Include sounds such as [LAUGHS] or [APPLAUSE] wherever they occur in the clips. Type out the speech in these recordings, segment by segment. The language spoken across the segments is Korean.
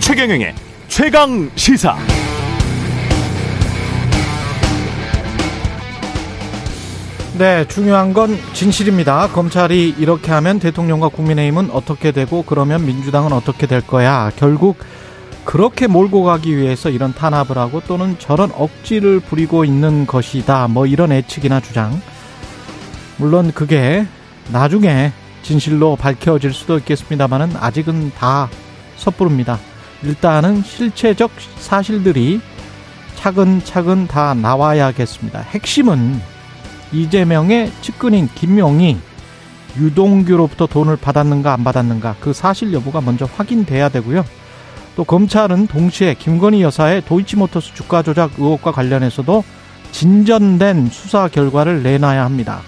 최경영의 최강 시사. 네, 중요한 건 진실입니다. 검찰이 이렇게 하면 대통령과 국민의힘은 어떻게 되고 그러면 민주당은 어떻게 될 거야. 결국 그렇게 몰고 가기 위해서 이런 탄압을 하고 또는 저런 억지를 부리고 있는 것이다. 뭐 이런 예측이나 주장. 물론 그게 나중에 진실로 밝혀질 수도 있겠습니다만은 아직은 다 섣부릅니다. 일단은 실체적 사실들이 차근차근 다 나와야겠습니다. 핵심은 이재명의 측근인 김용이 유동규로부터 돈을 받았는가 안 받았는가 그 사실 여부가 먼저 확인돼야 되고요. 또 검찰은 동시에 김건희 여사의 도이치모터스 주가 조작 의혹과 관련해서도 진전된 수사 결과를 내놔야 합니다.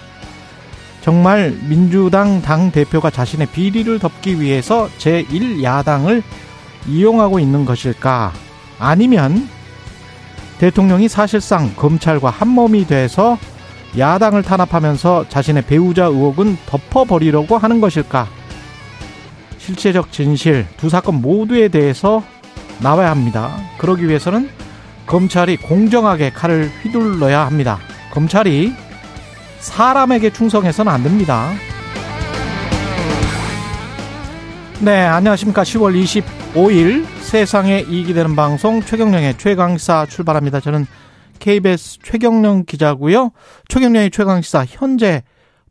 정말 민주당 당 대표가 자신의 비리를 덮기 위해서 제1야당을 이용하고 있는 것일까? 아니면 대통령이 사실상 검찰과 한몸이 돼서 야당을 탄압하면서 자신의 배우자 의혹은 덮어버리려고 하는 것일까? 실체적 진실 두 사건 모두에 대해서 나와야 합니다. 그러기 위해서는 검찰이 공정하게 칼을 휘둘러야 합니다. 검찰이 사람에게 충성해서는 안 됩니다. 네, 안녕하십니까. 10월 25일 세상에 이익이 되는 방송 최경령의 최강사 출발합니다. 저는 KBS 최경령 기자고요. 최경령의 최강시사 현재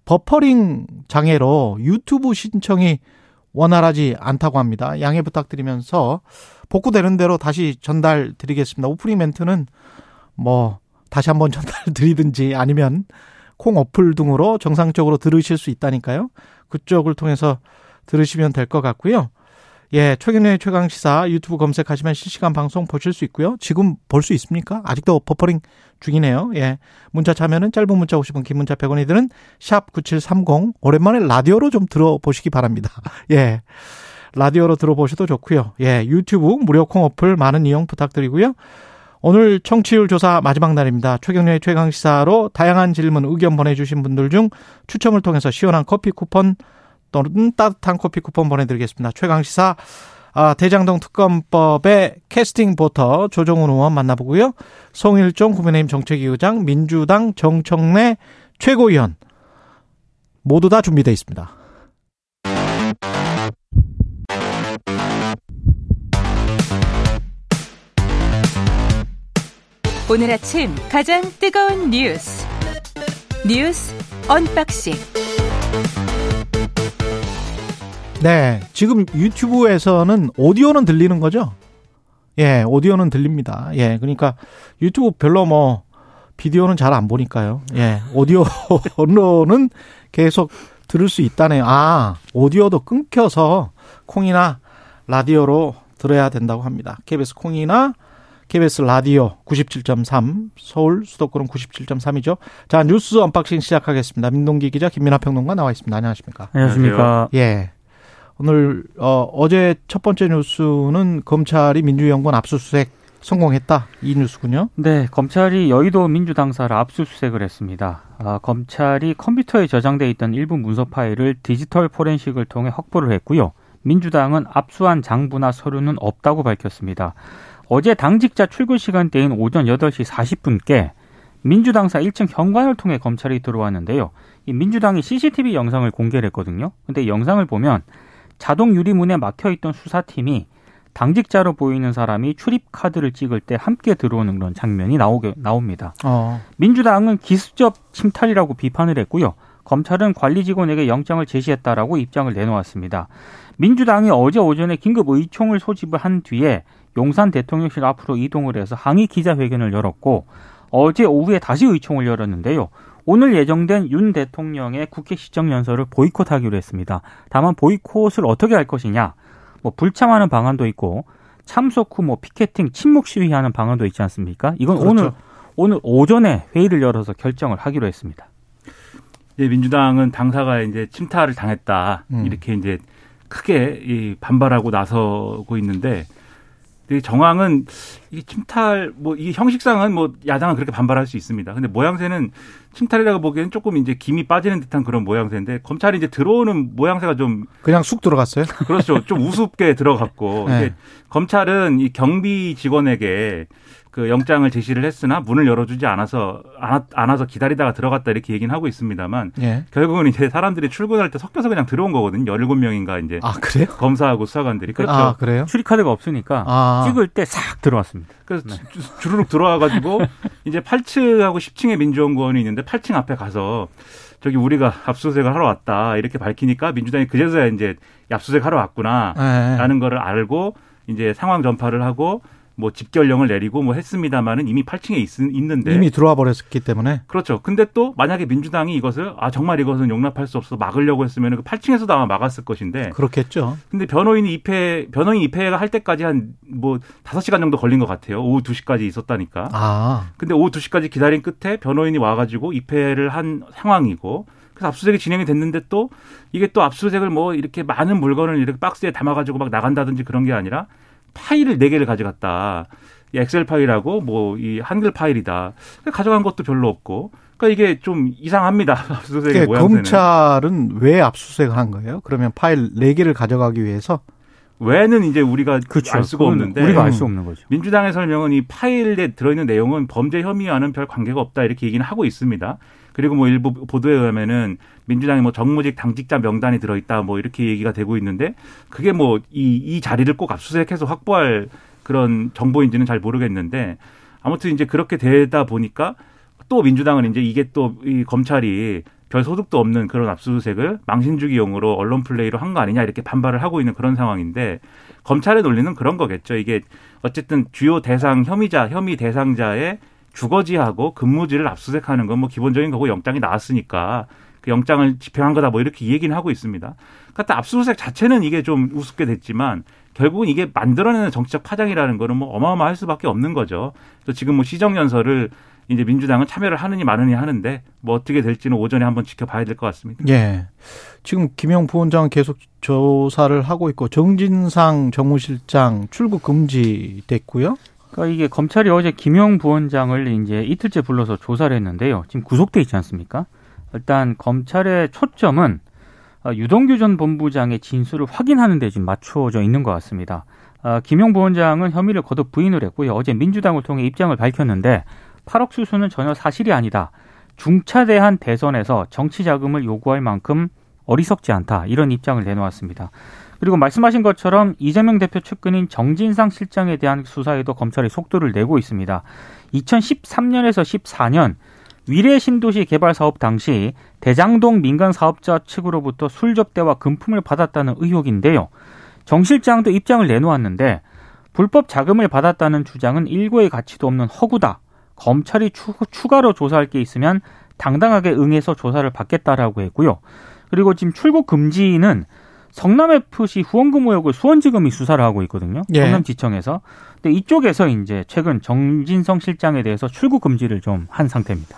버퍼링 장애로 유튜브 신청이 원활하지 않다고 합니다. 양해 부탁드리면서 복구되는 대로 다시 전달 드리겠습니다. 오프닝 멘트는 뭐 다시 한번 [LAUGHS] 전달 드리든지 아니면 콩 어플 등으로 정상적으로 들으실 수 있다니까요. 그쪽을 통해서 들으시면 될 것 같고요. 예, 최경영의 최강시사 유튜브 검색하시면 실시간 방송 보실 수 있고요. 지금 볼 수 있습니까? 아직도 버퍼링 중이네요. 예. 문자 참여는 짧은 문자 50원, 긴 문자 100원이 드는 샵 9730. 오랜만에 라디오로 좀 들어보시기 바랍니다. [LAUGHS] 예. 라디오로 들어보셔도 좋고요. 예, 유튜브 무료 콩 어플 많은 이용 부탁드리고요. 오늘 청취율 조사 마지막 날입니다. 최경련의 최강 시사로 다양한 질문, 의견 보내 주신 분들 중 추첨을 통해서 시원한 커피 쿠폰 또는 따뜻한 커피 쿠폰 보내드리겠습니다. 최강시사 아, 대장동 특검법의 캐스팅 보터 조정훈 의원 만나보고요. 송일종 국민의힘 정책위 의장, 민주당 정청래 최고위원 모두 다 준비되어 있습니다. 오늘 아침 가장 뜨거운 뉴스 뉴스 언박싱 네, 지금 유튜브에서는 오디오는 들리는 거죠? 예, 오디오는 들립니다. 예, 그러니까 유튜브 별로 뭐 비디오는 잘 안 보니까요. 예, 오디오로는 [LAUGHS] 계속 들을 수 있다네요. 아, 오디오도 끊겨서 콩이나 라디오로 들어야 된다고 합니다. KBS 콩이나 KBS 라디오 97.3 서울 수도권은 97.3이죠. 자 뉴스 언박싱 시작하겠습니다. 민동기 기자 김민아 평론가 나와 있습니다. 안녕하십니까? 안녕하십니까? 예. 오늘 어, 어제 첫 번째 뉴스는 검찰이 민주연구원 압수수색 성공했다 이 뉴스군요. 네, 검찰이 여의도 민주당사를 압수수색을 했습니다. 아, 검찰이 컴퓨터에 저장돼 있던 일부 문서 파일을 디지털 포렌식을 통해 확보를 했고요. 민주당은 압수한 장부나 서류는 없다고 밝혔습니다. 어제 당직자 출근 시간대인 오전 8시 40분께 민주당사 1층 현관을 통해 검찰이 들어왔는데요. 이 민주당이 CCTV 영상을 공개를 했거든요. 근데 영상을 보면 자동 유리문에 막혀 있던 수사팀이 당직자로 보이는 사람이 출입 카드를 찍을 때 함께 들어오는 그런 장면이 나오게 나옵니다. 어. 민주당은 기습적 침탈이라고 비판을 했고요. 검찰은 관리 직원에게 영장을 제시했다라고 입장을 내놓았습니다. 민주당이 어제 오전에 긴급 의총을 소집을 한 뒤에 용산 대통령실 앞으로 이동을 해서 항의 기자회견을 열었고 어제 오후에 다시 의총을 열었는데요. 오늘 예정된 윤 대통령의 국회 시정연설을 보이콧하기로 했습니다. 다만 보이콧을 어떻게 할 것이냐, 뭐 불참하는 방안도 있고 참석 후 뭐 피켓팅, 침묵 시위하는 방안도 있지 않습니까? 이건 그렇죠. 오늘 오늘 오전에 회의를 열어서 결정을 하기로 했습니다. 예, 민주당은 당사가 이제 침탈을 당했다 음. 이렇게 이제 크게 이 반발하고 나서고 있는데 정황은 이게 침탈 뭐 이게 형식상은 뭐 야당은 그렇게 반발할 수 있습니다. 근데 모양새는 침탈이라고 보기에는 조금 이제 김이 빠지는 듯한 그런 모양새인데 검찰이 이제 들어오는 모양새가 좀 그냥 쑥 들어갔어요? 그렇죠. 좀 우습게 들어갔고 [LAUGHS] 네. 검찰은 이 경비 직원에게 그 영장을 제시를 했으나 문을 열어주지 않아서 안- 않아서 기다리다가 들어갔다 이렇게 얘기는 하고 있습니다.만 예. 결국은 이제 사람들이 출근할 때 섞여서 그냥 들어온 거거든요. 17명인가 이제 아, 그래요? 검사하고 수사관들이 그렇죠. 아, 그래요? 출입카드가 없으니까 아. 찍을 때 싹 들어왔습니다. 그래서 주- 주르륵 들어와 가지고 [LAUGHS] 이제 8층하고 10층에 민주연구원이 있는데 8층 앞에 가서 저기 우리가 압수수색을 하러 왔다 이렇게 밝히니까 민주당이 그제서야 이제 압수수색 하러 왔구나 예. 라는 거를 알고 이제 상황 전파를 하고 뭐 집결령을 내리고 뭐 했습니다마는 이미 8층에 있, 있는데 이미 들어와 버렸기 때문에. 그렇죠. 근데 또 만약에 민주당이 이것을 아 정말 이것은 용납할 수 없어서 막으려고 했으면 그 8층에서도 아마 막았을 것인데 그렇겠죠. 근데 변호인이 입회 변호인 입회가 할 때까지 한 뭐 5시간 정도 걸린 것 같아요. 오후 2시까지 있었다니까. 아, 근데 오후 2시까지 기다린 끝에 변호인이 와 가지고 입회를 한 상황이고 그래서 압수수색이 진행이 됐는데 또 이게 또 압수수색을 뭐 이렇게 많은 물건을 이렇게 박스에 담아가지고 막 나간다든지 그런 게 아니라 파일을 네 개를 가져갔다. 이 엑셀 파일하고 뭐 이 한글 파일이다. 가져간 것도 별로 없고. 그러니까 이게 좀 이상합니다. [LAUGHS] 압수수색의 그러니까 모양새는. 검찰은 왜 압수수색을 한 거예요? 그러면 파일 4개를 가져가기 위해서? 왜는 이제 우리가 알 수가 없는데 우리가 알 음. 수 없는 거죠. 민주당의 설명은 이 파일에 들어있는 내용은 범죄 혐의와는 별 관계가 없다 이렇게 얘기는 하고 있습니다. 그리고 뭐 일부 보도에 의하면은 민주당의 뭐 정무직 당직자 명단이 들어있다 뭐 이렇게 얘기가 되고 있는데 그게 뭐 이 이 자리를 꼭 압수수색해서 확보할 그런 정보인지는 잘 모르겠는데 아무튼 이제 그렇게 되다 보니까 또 민주당은 이제 이게 또 이 검찰이 별 소득도 없는 그런 압수수색을 망신주기용으로 언론 플레이로 한 거 아니냐 이렇게 반발을 하고 있는 그런 상황인데 검찰의 논리는 그런 거겠죠. 이게 어쨌든 주요 대상 혐의자, 혐의 대상자의 주거지하고 근무지를 압수수색하는 건 뭐 기본적인 거고 영장이 나왔으니까 그 영장을 집행한 거다 뭐 이렇게 얘기는 하고 있습니다. 그러니까 압수수색 자체는 이게 좀 우습게 됐지만 결국은 이게 만들어내는 정치적 파장이라는 거는 뭐 어마어마할 수밖에 없는 거죠. 그래서 지금 뭐 시정연설을 이제 민주당은 참여를 하느니 마느니 하는데 뭐 어떻게 될지는 오전에 한번 지켜봐야 될 것 같습니다. 예. 지금 김영 부원장은 계속 조사를 하고 있고 정진상 정무실장 출국 금지 됐고요. 그러니까 이게 검찰이 어제 김용 부원장을 이제 이틀째 불러서 조사를 했는데요. 지금 구속돼 있지 않습니까? 일단 검찰의 초점은 어, 유동규 전 본부장의 진술을 확인하는 데 지금 맞춰져 있는 것 같습니다. 아, 김용 부원장은 혐의를 거듭 부인을 했고요. 어제 민주당을 통해 입장을 밝혔는데 8억 수수는 전혀 사실이 아니다. 중차대한 대선에서 정치 자금을 요구할 만큼 어리석지 않다. 이런 입장을 내놓았습니다. 그리고 말씀하신 것처럼 이재명 대표 측근인 정진상 실장에 대한 수사에도 검찰이 속도를 내고 있습니다. 2013년에서 14년 위례 신도시 개발 사업 당시 대장동 민간 사업자 측으로부터 술 접대와 금품을 받았다는 의혹인데요. 정 실장도 입장을 내놓았는데 불법 자금을 받았다는 주장은 일고의 가치도 없는 허구다. 검찰이 추, 추가로 조사할 게 있으면 당당하게 응해서 조사를 받겠다라고 했고요. 그리고 지금 출국 금지는 성남FC 후원금 의혹을 수원지검이 수사를 하고 있거든요. 예. 성남지청에서. 근데 이쪽에서 이제 최근 정진성 실장에 대해서 출국 금지를 좀 한 상태입니다.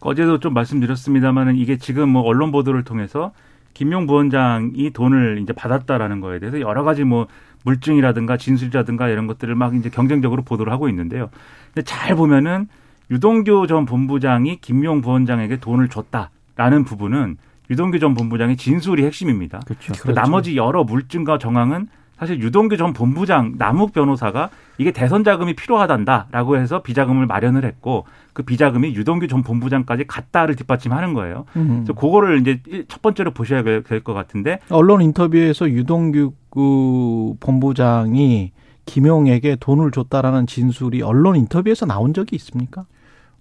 어제도 좀 말씀드렸습니다만은 이게 지금 뭐 언론 보도를 통해서 김용 부원장이 돈을 이제 받았다라는 거에 대해서 여러 가지 뭐 물증이라든가 진술이라든가 이런 것들을 막 이제 경쟁적으로 보도를 하고 있는데요. 근데 잘 보면은 유동규 전 본부장이 김용 부원장에게 돈을 줬다라는 부분은 유동규 전 본부장의 진술이 핵심입니다. 그렇죠. 그 나머지 여러 물증과 정황은 사실 유동규 전 본부장 남욱 변호사가 이게 대선 자금이 필요하단다라고 해서 비자금을 마련을 했고 그 비자금이 유동규 전 본부장까지 갔다를 뒷받침하는 거예요. 음. 그래서 그거를 이제 일- 첫 번째로 보셔야 될 것 같은데 언론 인터뷰에서 유동규 그 본부장이 김용에게 돈을 줬다라는 진술이 언론 인터뷰에서 나온 적이 있습니까?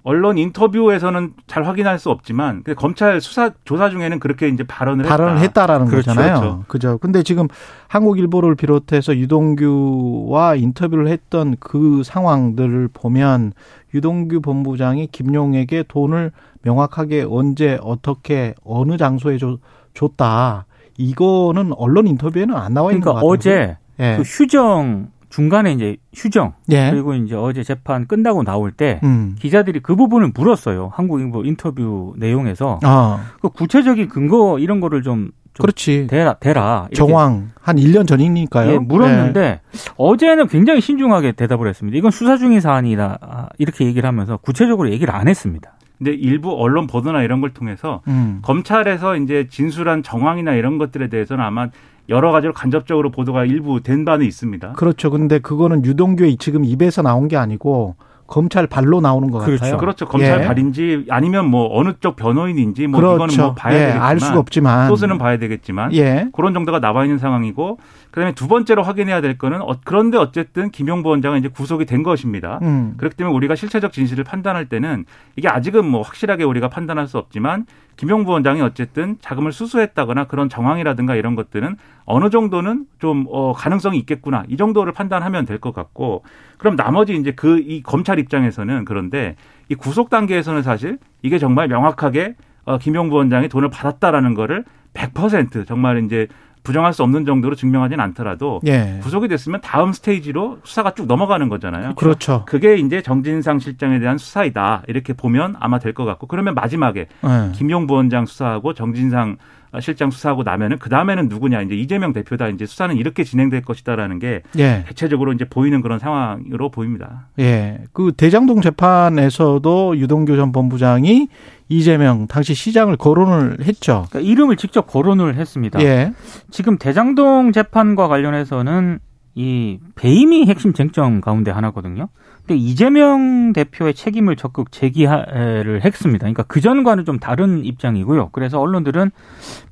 언론 인터뷰에서는 잘 확인할 수 없지만 검찰 수사 조사 중에는 그렇게 이제 발언을 발언을 했다. 했다 라는 그렇죠, 거잖아요. 그렇죠. 그죠. 근데 지금 한국일보를 비롯해서 유동규와 인터뷰를 했던 그 상황들을 보면 유동규 본부장이 김용에게 돈을 명확하게 언제 어떻게 어느 장소에 줘- 줬다. 이거는 언론 인터뷰에는 안 나와 있는 그러니까 것 같아요. 어제 예. 그 휴정 중간에 이제 휴정 예. 그리고 이제 어제 재판 끝나고 나올 때 음. 기자들이 그 부분을 물었어요. 한국인보 인터뷰 내용에서 아. 그 구체적인 근거 이런 거를 좀 그렇지. 대라 대라 정황 한 1년 전이니까요. 예, 물었는데 어제는 굉장히 신중하게 대답을 했습니다. 이건 수사 중인 사안이다 아, 이렇게 얘기를 하면서 구체적으로 얘기를 안 했습니다. 근데 일부 언론 보도나 이런 걸 통해서 음. 검찰에서 이제 진술한 정황이나 이런 것들에 대해서는 아마 여러 가지로 간접적으로 보도가 일부 된 바는 있습니다. 그렇죠. 근데 그거는 유동규의 지금 입에서 나온 게 아니고 검찰 발로 나오는 것 그렇죠. 같아요. 그렇죠. 검찰 예. 발인지 아니면 뭐 어느 쪽 변호인인지 뭐 그렇죠. 이거는 뭐 봐야 예, 되겠지만 알 수가 없지만 소스는 봐야 되겠지만 예. 그런 정도가 나와 있는 상황이고 그다음에 두 번째로 확인해야 될 거는 어, 그런데 어쨌든 김용부 원장은 이제 구속이 된 것입니다. 음. 그렇기 때문에 우리가 실체적 진실을 판단할 때는 이게 아직은 뭐 확실하게 우리가 판단할 수 없지만 김용부 원장이 어쨌든 자금을 수수했다거나 그런 정황이라든가 이런 것들은 어느 정도는 좀 어, 가능성이 있겠구나 이 정도를 판단하면 될 것 같고 그럼 나머지 이제 그 이 검찰 입장에서는 그런데 이 구속 단계에서는 사실 이게 정말 명확하게 어, 김용부 원장이 돈을 받았다라는 거를 100% 정말 이제 부정할 수 없는 정도로 증명하지는 않더라도 예. 구속이 됐으면 다음 스테이지로 수사가 쭉 넘어가는 거잖아요. 그렇죠. 그게 이제 정진상 실장에 대한 수사이다 이렇게 보면 아마 될 것 같고 그러면 마지막에 예. 김용 부 원장 수사하고 정진상 실장 수사하고 나면은 그 다음에는 누구냐 이제 이재명 대표다 이제 수사는 이렇게 진행될 것이다라는 게 예. 대체적으로 이제 보이는 그런 상황으로 보입니다. 예. 그 대장동 재판에서도 유동규 전 본부장이 이재명 당시 시장을 거론을 했죠. 그러니까 이름을 직접 거론을 했습니다. 예. 지금 대장동 재판과 관련해서는 이 배임이 핵심 쟁점 가운데 하나거든요. 근데 이재명 대표의 책임을 적극 제기를 했습니다. 그러니까 그 전과는 좀 다른 입장이고요. 그래서 언론들은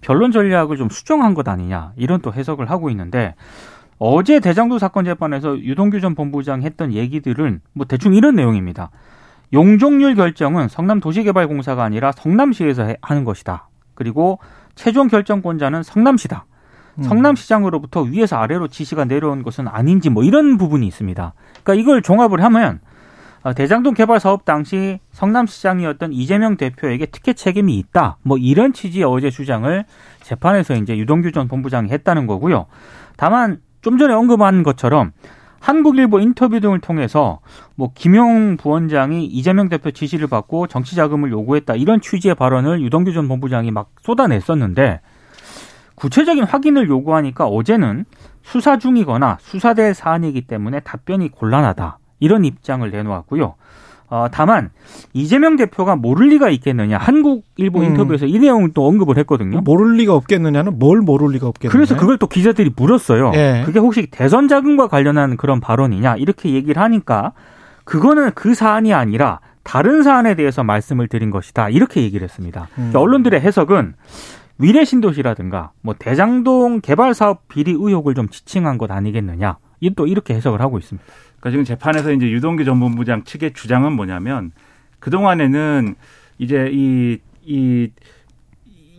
변론 전략을 좀 수정한 것 아니냐 이런 또 해석을 하고 있는데 어제 대장동 사건 재판에서 유동규 전 본부장 했던 얘기들은 뭐 대충 이런 내용입니다. 용적률 결정은 성남도시개발공사가 아니라 성남시에서 해- 하는 것이다. 그리고 최종 결정권자는 성남시다. 음. 성남시장으로부터 위에서 아래로 지시가 내려온 것은 아닌지 뭐 이런 부분이 있습니다. 그러니까 이걸 종합을 하면 어, 대장동 개발 사업 당시 성남시장이었던 이재명 대표에게 특혜 책임이 있다. 뭐 이런 취지의 어제 주장을 재판에서 이제 유동규 전 본부장이 했다는 거고요. 다만 좀 전에 언급한 것처럼 한국일보 인터뷰 등을 통해서 뭐 김용 부원장이 이재명 대표 지시를 받고 정치 자금을 요구했다 이런 취지의 발언을 유동규 전 본부장이 막 쏟아냈었는데 구체적인 확인을 요구하니까 어제는 수사 중이거나 수사될 사안이기 때문에 답변이 곤란하다 이런 입장을 내놓았고요. 어, 다만 이재명 대표가 모를 리가 있겠느냐 한국일보 음. 인터뷰에서 이 내용을 또 언급을 했거든요. 모를 리가 없겠느냐는 뭘 모를 리가 없겠느냐. 그래서 그걸 또 기자들이 물었어요. 예. 그게 혹시 대선 자금과 관련한 그런 발언이냐 이렇게 얘기를 하니까 그거는 그 사안이 아니라 다른 사안에 대해서 말씀을 드린 것이다 이렇게 얘기를 했습니다. 음. 언론들의 해석은 위례 신도시라든가 뭐 대장동 개발 사업 비리 의혹을 좀 지칭한 것 아니겠느냐 이또 이렇게 해석을 하고 있습니다. 그러니까 지금 재판에서 이제 유동규 전 본부장 측의 주장은 뭐냐면 그 동안에는 이제 이, 이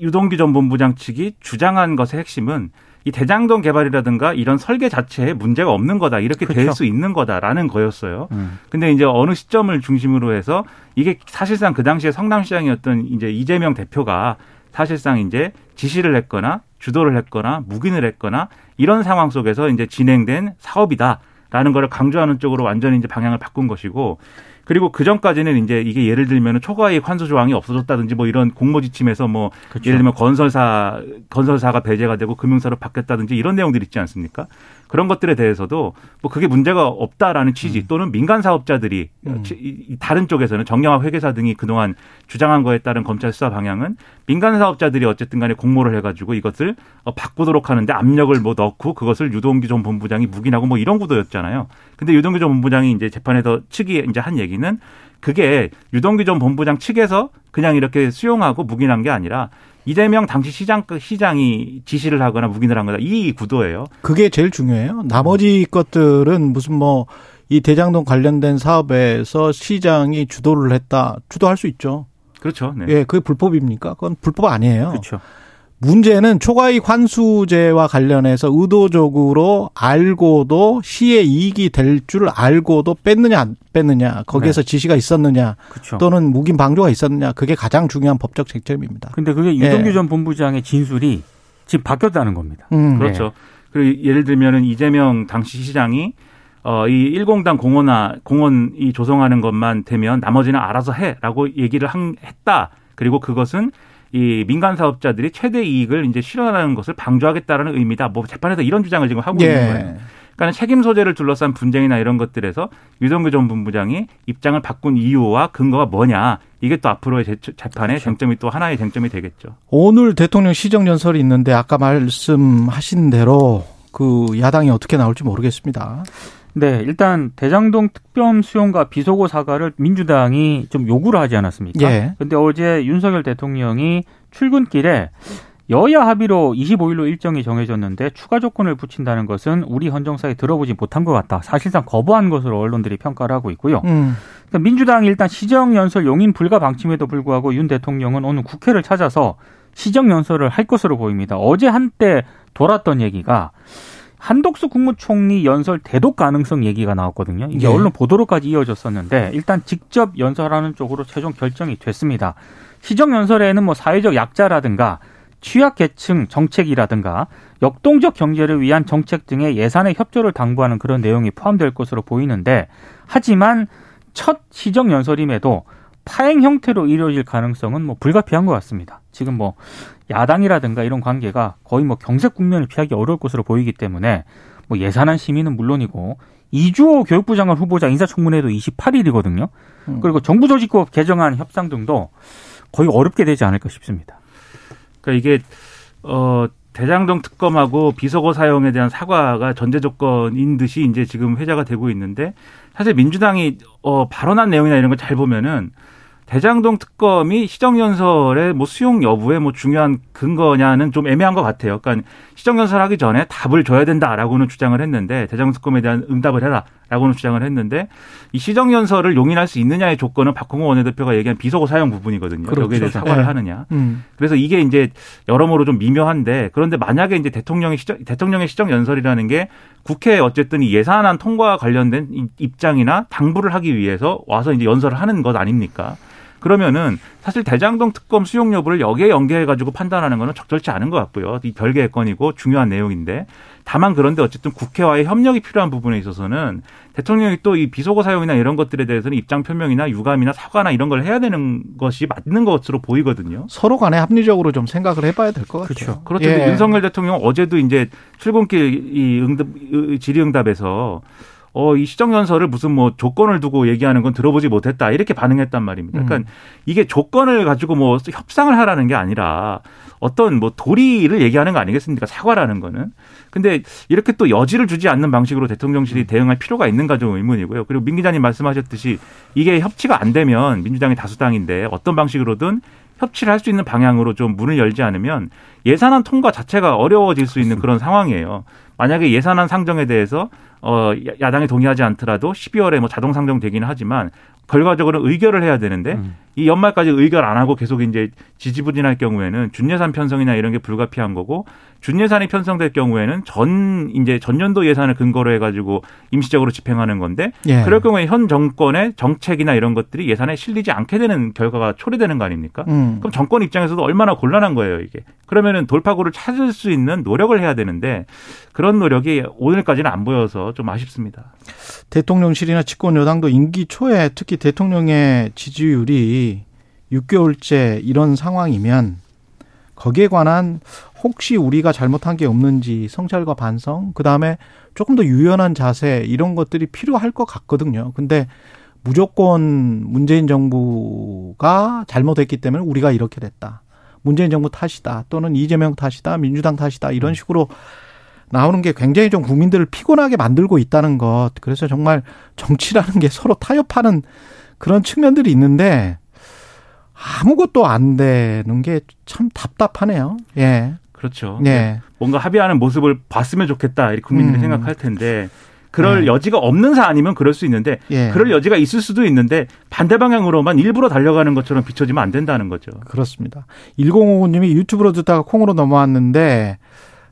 유동규 전 본부장 측이 주장한 것의 핵심은 이 대장동 개발이라든가 이런 설계 자체에 문제가 없는 거다 이렇게 될 그렇죠. 수 있는 거다라는 거였어요. 음. 근데 이제 어느 시점을 중심으로 해서 이게 사실상 그 당시에 성남시장이었던 이제 이재명 대표가 사실상 이제 지시를 했거나 주도를 했거나 묵인을 했거나 이런 상황 속에서 이제 진행된 사업이다라는 거를 강조하는 쪽으로 완전히 이제 방향을 바꾼 것이고 그리고 그 전까지는 이제 이게 예를 들면 초과이익 환수 조항이 없어졌다든지 뭐 이런 공모지침에서 뭐 그렇죠. 예를 들면 건설사 건설사가 배제가 되고 금융사로 바뀌었다든지 이런 내용들이 있지 않습니까? 그런 것들에 대해서도 뭐 그게 문제가 없다라는 취지 또는 민간 사업자들이 음. 다른 쪽에서는 정영학 회계사 등이 그동안 주장한 거에 따른 검찰 수사 방향은 민간 사업자들이 어쨌든 간에 공모를 해가지고 이것을 어, 바꾸도록 하는데 압력을 뭐 넣고 그것을 유동규 전 본부장이 묵인하고 뭐 이런 구도였잖아요. 근데 유동규 전 본부장이 이제 재판에서 측이 이제 한 얘기는 그게 유동규 전 본부장 측에서 그냥 이렇게 수용하고 묵인한 게 아니라 이재명 당시 시장 시장이 지시를 하거나 묵인을 한 거다 이 구도예요. 그게 제일 중요해요. 나머지 것들은 무슨 뭐 이 대장동 관련된 사업에서 시장이 주도를 했다. 주도할 수 있죠. 그렇죠. 네. 예, 그게 불법입니까? 그건 불법 아니에요. 그렇죠. 문제는 초과이익 환수제와 관련해서 의도적으로 알고도 시의 이익이 될 줄 알고도 뺐느냐 안 뺐느냐 거기에서 지시가 있었느냐 그렇죠. 또는 묵인 방조가 있었느냐 그게 가장 중요한 법적 쟁점입니다. 근데 그게 유동규 예. 전 본부장의 진술이 지금 바뀌었다는 겁니다. 음. 그렇죠. 그리고 예를 들면은 이재명 당시 시장이 어, 이 일공단 공원화, 공원이 조성하는 것만 되면 나머지는 알아서 해. 라고 얘기를 한, 했다. 그리고 그것은 이 민간 사업자들이 최대 이익을 이제 실현하는 것을 방조하겠다라는 의미다. 뭐 재판에서 이런 주장을 지금 하고 예. 있는 거예요. 그러니까 책임 소재를 둘러싼 분쟁이나 이런 것들에서 유동규 전 본부장이 입장을 바꾼 이유와 근거가 뭐냐 이게 또 앞으로의 재- 재판의 그렇죠. 쟁점이 또 하나의 쟁점이 되겠죠. 오늘 대통령 시정 연설이 있는데 아까 말씀하신 대로 그 야당이 어떻게 나올지 모르겠습니다. 네, 일단 대장동 특별 수용과 비속어 사과를 민주당이 좀 요구를 하지 않았습니까? 예. 근데 어제 윤석열 대통령이 출근길에 여야 합의로 25일로 일정이 정해졌는데 추가 조건을 붙인다는 것은 우리 헌정사에 들어보지 못한 것 같다. 사실상 거부한 것으로 언론들이 평가를 하고 있고요. 음. 그러니까 민주당이 일단 시정연설 용인 불가 방침에도 불구하고 윤 대통령은 오늘 국회를 찾아서 시정연설을 할 것으로 보입니다. 어제 한때 돌았던 얘기가 한독수 국무총리 연설 대독 가능성 얘기가 나왔거든요. 이게 예. 언론 보도로까지 이어졌었는데 일단 직접 연설하는 쪽으로 최종 결정이 됐습니다. 시정 연설에는 뭐 사회적 약자라든가 취약 계층 정책이라든가 역동적 경제를 위한 정책 등의 예산의 협조를 당부하는 그런 내용이 포함될 것으로 보이는데 하지만 첫 시정 연설임에도 파행 형태로 이루어질 가능성은 뭐 불가피한 것 같습니다. 지금 뭐 야당이라든가 이런 관계가 거의 뭐 경색 국면을 피하기 어려울 것으로 보이기 때문에 뭐 예산안 심의는 물론이고 이주호 교육부 장관 후보자 인사청문회도 28일이거든요. 음. 그리고 정부 조직법 개정안 협상 등도 거의 어렵게 되지 않을까 싶습니다. 그러니까 이게 어 대장동 특검하고 비속어 사용에 대한 사과가 전제 조건인 듯이 이제 지금 회자가 되고 있는데 사실 민주당이 어 발언한 내용이나 이런 걸 잘 보면은 대장동 특검이 시정연설의 뭐 수용 여부에 뭐 중요한 근거냐는 좀 애매한 것 같아요. 그러니까 시정연설 하기 전에 답을 줘야 된다라고는 주장을 했는데 대장동 특검에 대한 응답을 해라라고는 주장을 했는데 이 시정연설을 용인할 수 있느냐의 조건은 박홍호 원내대표가 얘기한 비속어 사용 부분이거든요. 그렇죠. 여기에 대해서 사과를 네. 하느냐. 음. 그래서 이게 이제 여러모로 좀 미묘한데 그런데 만약에 이제 대통령의 시정, 대통령의 시정 연설이라는 게 국회에 어쨌든 이 예산안 통과와 관련된 이 입장이나 당부를 하기 위해서 와서 이제 연설을 하는 것 아닙니까? 그러면은 사실 대장동 특검 수용 여부를 여기에 연계해 가지고 판단하는 거는 적절치 않은 것 같고요. 이 별개의 건이고 중요한 내용인데 다만 그런데 어쨌든 국회와의 협력이 필요한 부분에 있어서는 대통령이 또 이 비속어 사용이나 이런 것들에 대해서는 입장 표명이나 유감이나 사과나 이런 걸 해야 되는 것이 맞는 것으로 보이거든요. 서로 간에 합리적으로 좀 생각을 해봐야 될 것 같아요. 그렇죠. 그렇죠. 예. 윤석열 대통령 어제도 이제 출근길 이 응답 이 질의응답에서 어, 이 시정연설을 무슨 뭐 조건을 두고 얘기하는 건 들어보지 못했다. 이렇게 반응했단 말입니다. 그러니까 이게 조건을 가지고 뭐 협상을 하라는 게 아니라 어떤 뭐 도리를 얘기하는 거 아니겠습니까? 사과라는 거는. 근데 이렇게 또 여지를 주지 않는 방식으로 대통령실이 대응할 필요가 있는가 좀 의문이고요. 그리고 민 기자님 말씀하셨듯이 이게 협치가 안 되면 민주당이 다수당인데 어떤 방식으로든 협치를 할 수 있는 방향으로 좀 문을 열지 않으면 예산안 통과 자체가 어려워질 수 있는 그런 상황이에요. 만약에 예산안 상정에 대해서 어 야당이 동의하지 않더라도 12월에 뭐 자동 상정되기는 하지만 결과적으로 의결을 해야 되는데 음. 이 연말까지 의결 안 하고 계속 이제 지지부진할 경우에는 준예산 편성이나 이런 게 불가피한 거고 준예산이 편성될 경우에는 전 이제 전년도 예산을 근거로 해가지고 임시적으로 집행하는 건데 예. 그럴 경우에 현 정권의 정책이나 이런 것들이 예산에 실리지 않게 되는 결과가 초래되는 거 아닙니까? 음. 그럼 정권 입장에서도 얼마나 곤란한 거예요, 이게. 그러면은 돌파구를 찾을 수 있는 노력을 해야 되는데 그런 노력이 오늘까지는 안 보여서 좀 아쉽습니다. 대통령실이나 집권 여당도 임기 초에 특히 대통령의 지지율이 6개월째 이런 상황이면 거기에 관한 혹시 우리가 잘못한 게 없는지 성찰과 반성, 그 다음에 조금 더 유연한 자세 이런 것들이 필요할 것 같거든요. 근데 무조건 문재인 정부가 잘못했기 때문에 우리가 이렇게 됐다. 문재인 정부 탓이다. 또는 이재명 탓이다. 민주당 탓이다. 이런 식으로 나오는 게 굉장히 좀 국민들을 피곤하게 만들고 있다는 것. 그래서 정말 정치라는 게 서로 타협하는 그런 측면들이 있는데 아무것도 안 되는 게 참 답답하네요. 예. 그렇죠. 예. 뭔가 합의하는 모습을 봤으면 좋겠다. 이렇게 국민들이 음. 생각할 텐데 그럴 네. 여지가 없는 사안이면 그럴 수 있는데 예. 그럴 여지가 있을 수도 있는데 반대 방향으로만 일부러 달려가는 것처럼 비춰지면 안 된다는 거죠. 그렇습니다. 1059님이 유튜브로 듣다가 콩으로 넘어왔는데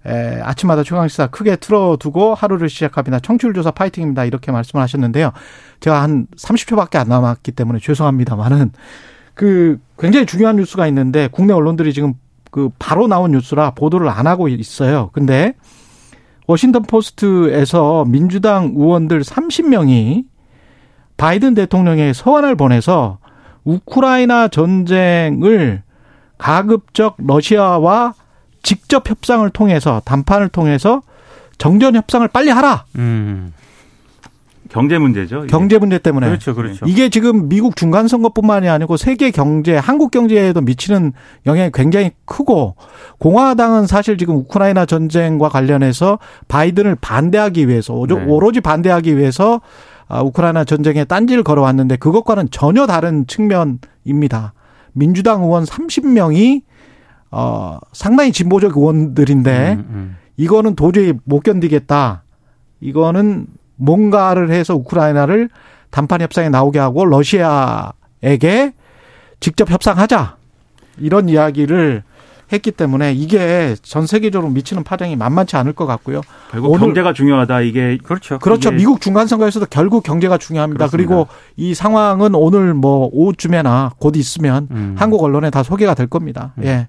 에, 아침마다 최강시사 크게 틀어두고 하루를 시작합니다. 청취율 조사 파이팅입니다. 이렇게 말씀을 하셨는데요. 제가 한 30초밖에 안 남았기 때문에 죄송합니다만은 그 굉장히 중요한 뉴스가 있는데 국내 언론들이 지금 그 바로 나온 뉴스라 보도를 안 하고 있어요. 근데 워싱턴 포스트에서 민주당 의원들 30명이 바이든 대통령의 서한을 보내서 우크라이나 전쟁을 가급적 러시아와 직접 협상을 통해서 담판을 통해서 정전 협상을 빨리 하라. 음. 경제 문제죠. 이게. 경제 문제 때문에. 그렇죠, 그렇죠. 이게 지금 미국 중간 선거뿐만이 아니고 세계 경제, 한국 경제에도 미치는 영향이 굉장히 크고 공화당은 사실 지금 우크라이나 전쟁과 관련해서 바이든을 반대하기 위해서 네. 오로지 반대하기 위해서 아, 우크라이나 전쟁에 딴지를 걸어왔는데 그것과는 전혀 다른 측면입니다. 민주당 의원 30명이 어 상당히 진보적 의원들인데 음, 음. 이거는 도저히 못 견디겠다. 이거는 뭔가를 해서 우크라이나를 단판 협상에 나오게 하고 러시아에게 직접 협상하자. 이런 이야기를 했기 때문에 이게 전 세계적으로 미치는 파장이 만만치 않을 것 같고요. 결국 경제가 중요하다. 이게 그렇죠. 그렇죠. 이게- 미국 중간 선거에서도 결국 경제가 중요합니다. 그리 그렇습니다. 고이 상황은 오늘 뭐 오후쯤에나 곧 있으면 음. 한국 언론에 다 소개가 될 겁니다. 예.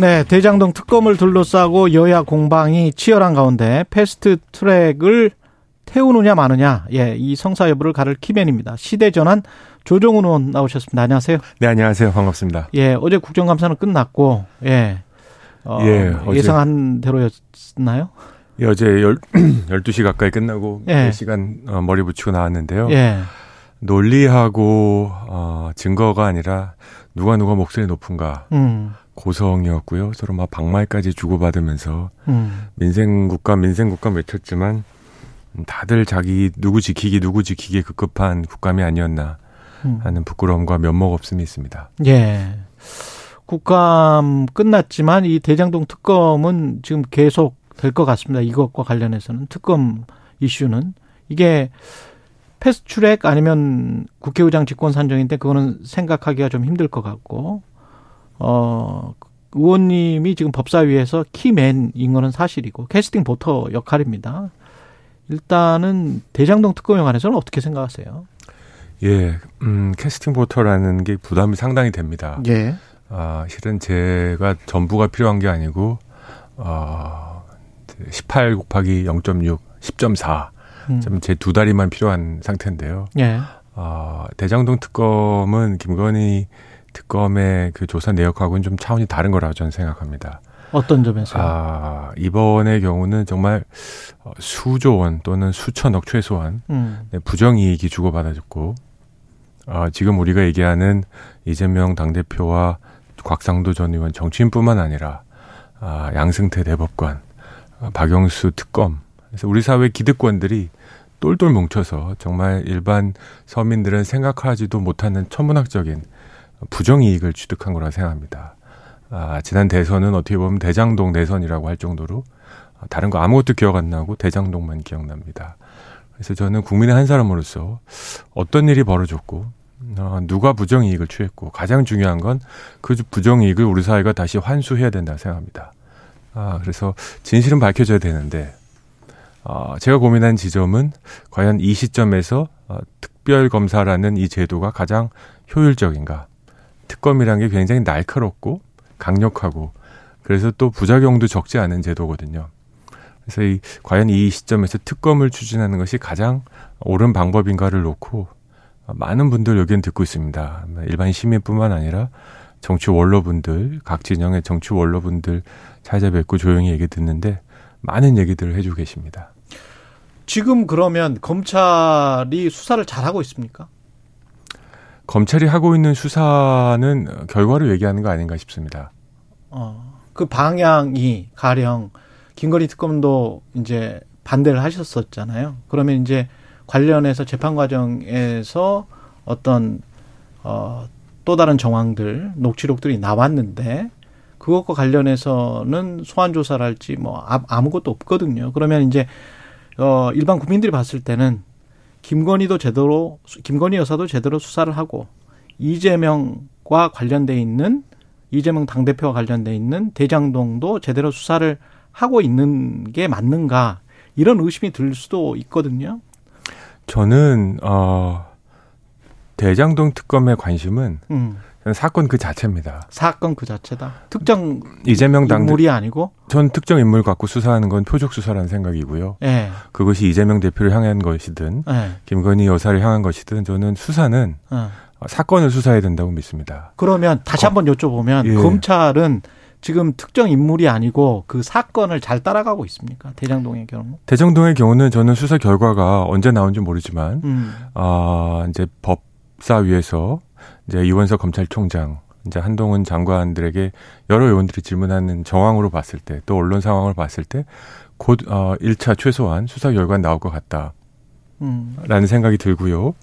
네, 대장동 특검을 둘러싸고 여야 공방이 치열한 가운데 패스트 트랙을 태우느냐 마느냐, 예, 이 성사 여부를 가를 키맨입니다. 시대 전환 조정훈 의원 나오셨습니다. 안녕하세요. 네, 안녕하세요. 반갑습니다. 예, 어제 국정감사는 끝났고, 예. 어, 예, 예상한 대로였나요? 예, 어제 열, [CLEARS THROAT] 12시 가까이 끝나고 예. 4시간 어, 머리 붙이고 나왔는데요. 예. 논리하고 어, 증거가 아니라 누가 누가 목소리 높은가 음, 고성이었고요. 서로 막 박말까지 주고받으면서 음, 민생국가 민생국가 외쳤지만 다들 자기 누구 지키기 누구 지키기 급급한 국감이 아니었나 음. 하는 부끄러움과 면목 없음이 있습니다. 예. 국감 끝났지만 이 대장동 특검은 지금 계속 될 것 같습니다. 이것과 관련해서는 특검 이슈는 이게 패스트트랙 아니면 국회의장 직권 산정인데 그거는 생각하기가 좀 힘들 것 같고 어 의원님이 지금 법사위에서 키맨인 거는 사실이고 캐스팅 보터 역할입니다. 일단은 대장동 특검에 관해서는 어떻게 생각하세요? 예, 음, 캐스팅 보터라는 게 부담이 상당히 됩니다. 예. 아, 실은 제가 전부가 필요한 게 아니고, 어, 18 곱하기 0.6, 10.4. 음. 좀제두 다리만 필요한 상태인데요. 예. 어, 대장동 특검은 김건희 특검의 그 조사 내역하고는 좀 차원이 다른 거라고 저는 생각합니다. 어떤 점에서? 아, 이번의 경우는 정말 어, 수조 원 또는 수천억 최소한 음. 네, 부정이익이 주고받아졌고, 어, 지금 우리가 얘기하는 이재명 당대표와 곽상도 전 의원 정치인뿐만 아니라, 아, 양승태 대법관, 아, 박영수 특검, 그래서 우리 사회 기득권들이 똘똘 뭉쳐서 정말 일반 서민들은 생각하지도 못하는 천문학적인 부정이익을 취득한 거라 생각합니다. 아, 지난 대선은 어떻게 보면 대장동 대선이라고 할 정도로 다른 거 아무것도 기억 안 나고 대장동만 기억납니다. 그래서 저는 국민의 한 사람으로서 어떤 일이 벌어졌고 어, 누가 부정이익을 취했고 가장 중요한 건 그 부정이익을 우리 사회가 다시 환수해야 된다 생각합니다. 아, 그래서 진실은 밝혀져야 되는데 어, 제가 고민한 지점은 과연 이 시점에서 어, 특별검사라는 이 제도가 가장 효율적인가? 특검이란 게 굉장히 날카롭고 강력하고 그래서 또 부작용도 적지 않은 제도거든요. 그래서 이 과연 이 시점에서 특검을 추진하는 것이 가장 옳은 방법인가를 놓고 많은 분들 의견 듣고 있습니다. 일반 시민뿐만 아니라 정치 원로분들, 각 진영의 정치 원로분들 찾아뵙고 조용히 얘기 듣는데 많은 얘기들을 해주고 계십니다. 지금 그러면 검찰이 수사를 잘하고 있습니까? 검찰이 하고 있는 수사는 결과를 얘기하는 거 아닌가 싶습니다. 어, 그 방향이 가령 김건희 특검도 이제 반대를 하셨었잖아요. 그러면 이제 관련해서 재판 과정에서 어떤 어, 또 다른 정황들, 녹취록들이 나왔는데 그것과 관련해서는 소환 조사랄지 뭐 아- 아무것도 없거든요. 그러면 이제 어, 일반 국민들이 봤을 때는 김건희도 제대로 김건희 여사도 제대로 수사를 하고 이재명과 관련돼 있는 이재명 당대표와 관련돼 있는 대장동도 제대로 수사를 하고 있는 게 맞는가 이런 의심이 들 수도 있거든요. 저는 어 대장동 특검의 관심은 음. 사건 그 자체입니다. 사건 그 자체다. 특정 이재명 당대 인물이 아니고. 전 특정 인물 갖고 수사하는 건 표적 수사라는 생각이고요. 예. 그것이 이재명 대표를 향한 것이든 예. 김건희 여사를 향한 것이든 저는 수사는 어. 사건을 수사해야 된다고 믿습니다. 그러면 다시 한번 여쭤보면 예. 검찰은 지금 특정 인물이 아니고 그 사건을 잘 따라가고 있습니까? 대장동의 경우. 대정동의 경우는 저는 수사 결과가 언제 나온지 모르지만 음. 아 이제 법 사위에서 이제 이원석 검찰총장 이제 한동훈 장관들에게 여러 의원들이 질문하는 정황으로 봤을 때 또 언론 상황을 봤을 때 곧 어, 1차 최소한 수사 결과 나올 것 같다라는 음. 생각이 들고요.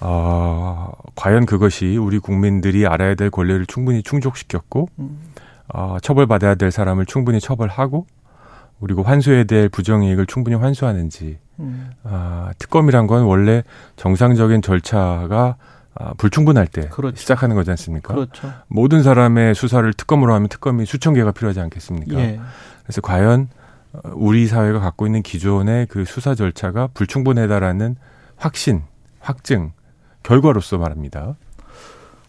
어, 과연 그것이 우리 국민들이 알아야 될 권리를 충분히 충족시켰고 음. 어, 처벌받아야 될 사람을 충분히 처벌하고 그리고 환수해야 될 부정이익을 충분히 환수하는지 음. 아, 특검이란 건 원래 정상적인 절차가 아, 불충분할 때 그렇죠. 시작하는 거지 않습니까? 그렇죠. 모든 사람의 수사를 특검으로 하면 특검이 수천 개가 필요하지 않겠습니까? 예. 그래서 과연 어, 우리 사회가 갖고 있는 기존의 그 수사 절차가 불충분하다라는 확신, 확증, 결과로서 말합니다.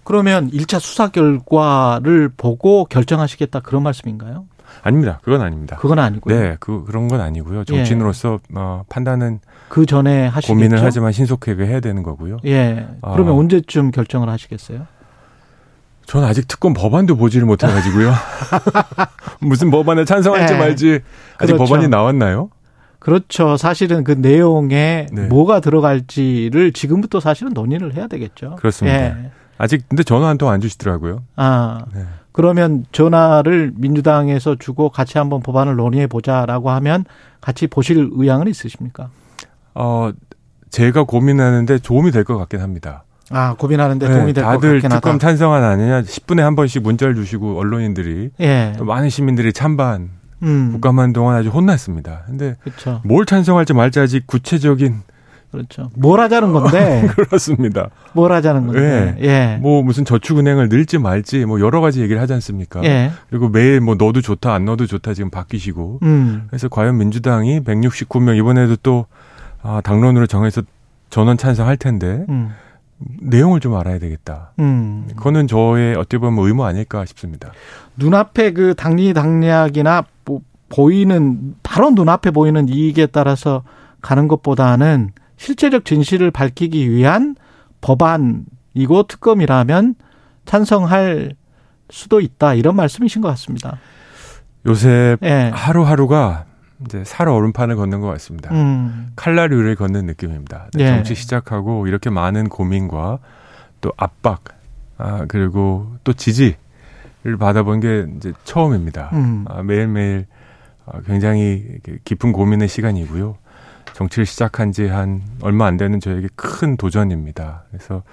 그러면 1차 수사 결과를 보고 결정하시겠다 그런 말씀인가요? 아닙니다. 그건 아닙니다. 그건 아니고요. 네, 그 그런 건 아니고요. 정치인으로서 어, 판단은 그 전에 하시겠죠. 고민을 하지만 신속하게 해야 되는 거고요. 예. 아. 그러면 언제쯤 결정을 하시겠어요? 전 아직 특검 법안도 보지를 못해가지고요. [LAUGHS] [LAUGHS] 무슨 법안에 찬성할지 네. 말지 아직 그렇죠. 법안이 나왔나요? 그렇죠. 사실은 그 내용에 네. 뭐가 들어갈지를 지금부터 사실은 논의를 해야 되겠죠. 그렇습니다. 예. 아직 근데 전화 한 통 안 주시더라고요. 아, 네. 그러면 전화를 민주당에서 주고 같이 한번 법안을 논의해 보자라고 하면 같이 보실 의향은 있으십니까? 어 제가 고민하는데 도움이 될 것 같긴 합니다. 아, 고민하는데 네, 도움이 될것 다들 같긴 하다. 특검 찬성안 아니냐 10분에 한 번씩 문자를 주시고 언론인들이 예. 또 많은 시민들이 찬반 음. 국감한 동안 아주 혼났습니다. 근데 그렇죠. 뭘 찬성할지 말지 아직 구체적인 그렇죠. 뭘 하자는 건데, [LAUGHS] 그렇습니다. 뭘 하자는 건데. 예. 뭐 무슨 저축은행을 늘지 말지 뭐 여러 가지 얘기를 하지 않습니까? 예. 그리고 매일 뭐 넣어도 좋다 안 넣어도 좋다 지금 바뀌시고 음. 그래서 과연 민주당이 169명 이번에도 또 아, 당론으로 정해서 전원 찬성할 텐데 음. 내용을 좀 알아야 되겠다. 음. 그거는 저의 어떻게 보면 의무 아닐까 싶습니다. 눈앞에 그 당리 당략이나 뭐 보이는 바로 눈앞에 보이는 이익에 따라서 가는 것보다는 실제적 진실을 밝히기 위한 법안이고 특검이라면 찬성할 수도 있다 이런 말씀이신 것 같습니다. 요새 예. 하루하루가 이제 살 얼음판을 걷는 것 같습니다. 음. 칼날유를 걷는 느낌입니다. 네, 예. 정치 시작하고 이렇게 많은 고민과 또 압박, 아, 그리고 또 지지를 받아본 게 이제 처음입니다. 음. 아, 매일매일 아, 굉장히 깊은 고민의 시간이고요. 정치를 시작한 지 한 얼마 안 되는 저에게 큰 도전입니다. 그래서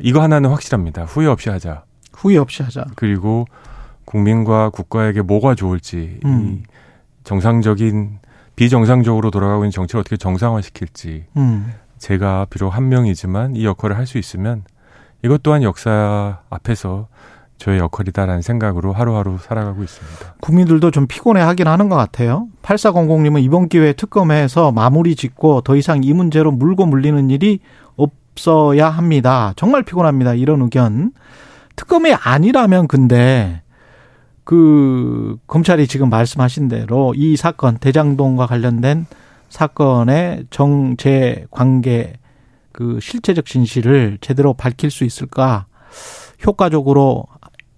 이거 하나는 확실합니다. 후회 없이 하자. 후회 없이 하자. 그리고 국민과 국가에게 뭐가 좋을지 음. 이 정상적인 비정상적으로 돌아가고 있는 정치를 어떻게 정상화시킬지 음. 제가 비록 한 명이지만 이 역할을 할 수 있으면 이것 또한 역사 앞에서 저의 역할이다라는 생각으로 하루하루 살아가고 있습니다. 국민들도 좀 피곤해 하긴 하는 것 같아요. 8400님은 이번 기회에 특검에서 마무리 짓고 더 이상 이 문제로 물고 물리는 일이 없어야 합니다. 정말 피곤합니다. 이런 의견. 특검이 아니라면 근데 그 검찰이 지금 말씀하신 대로 이 사건 대장동과 관련된 사건의 정제 관계 그 실체적 진실을 제대로 밝힐 수 있을까? 효과적으로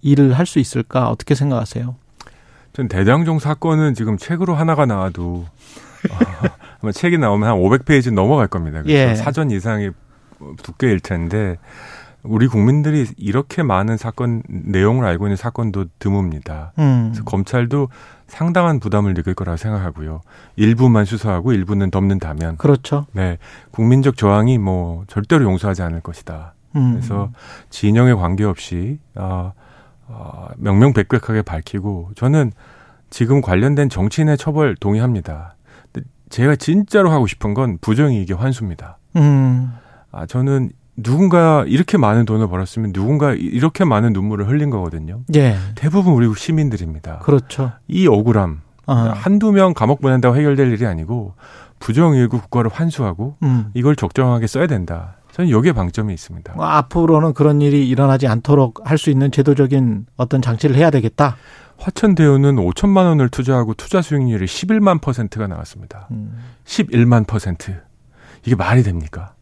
일을 할 수 있을까? 어떻게 생각하세요? 전 대장종 사건은 지금 책으로 하나가 나와도 어, [LAUGHS] 아마 책이 나오면 한 500페이지 넘어갈 겁니다. 그래서 예. 사전 이상의 두께일 텐데 우리 국민들이 이렇게 많은 사건 내용을 알고 있는 사건도 드뭅니다. 음. 그래서 검찰도 상당한 부담을 느낄 거라고 생각하고요. 일부만 수사하고 일부는 덮는다면 그렇죠. 네 국민적 저항이 뭐 절대로 용서하지 않을 것이다. 음. 그래서 진영에 관계없이 어, 어, 명명백백하게 밝히고 저는 지금 관련된 정치인의 처벌 동의합니다. 제가 진짜로 하고 싶은 건 부정이익의 환수입니다. 음. 아 저는 누군가 이렇게 많은 돈을 벌었으면 누군가 이렇게 많은 눈물을 흘린 거거든요. 예. 대부분 우리 시민들입니다. 그렇죠. 이 억울함, 어. 한두 명 감옥 보낸다고 해결될 일이 아니고 부정일구 국가를 환수하고 음. 이걸 적정하게 써야 된다. 저는 여기에 방점이 있습니다. 뭐 앞으로는 그런 일이 일어나지 않도록 할 수 있는 제도적인 어떤 장치를 해야 되겠다. 화천대유는 5천만 원을 투자하고 투자 수익률이 11만 퍼센트가 나왔습니다. 음. 11만 퍼센트. 이게 말이 됩니까?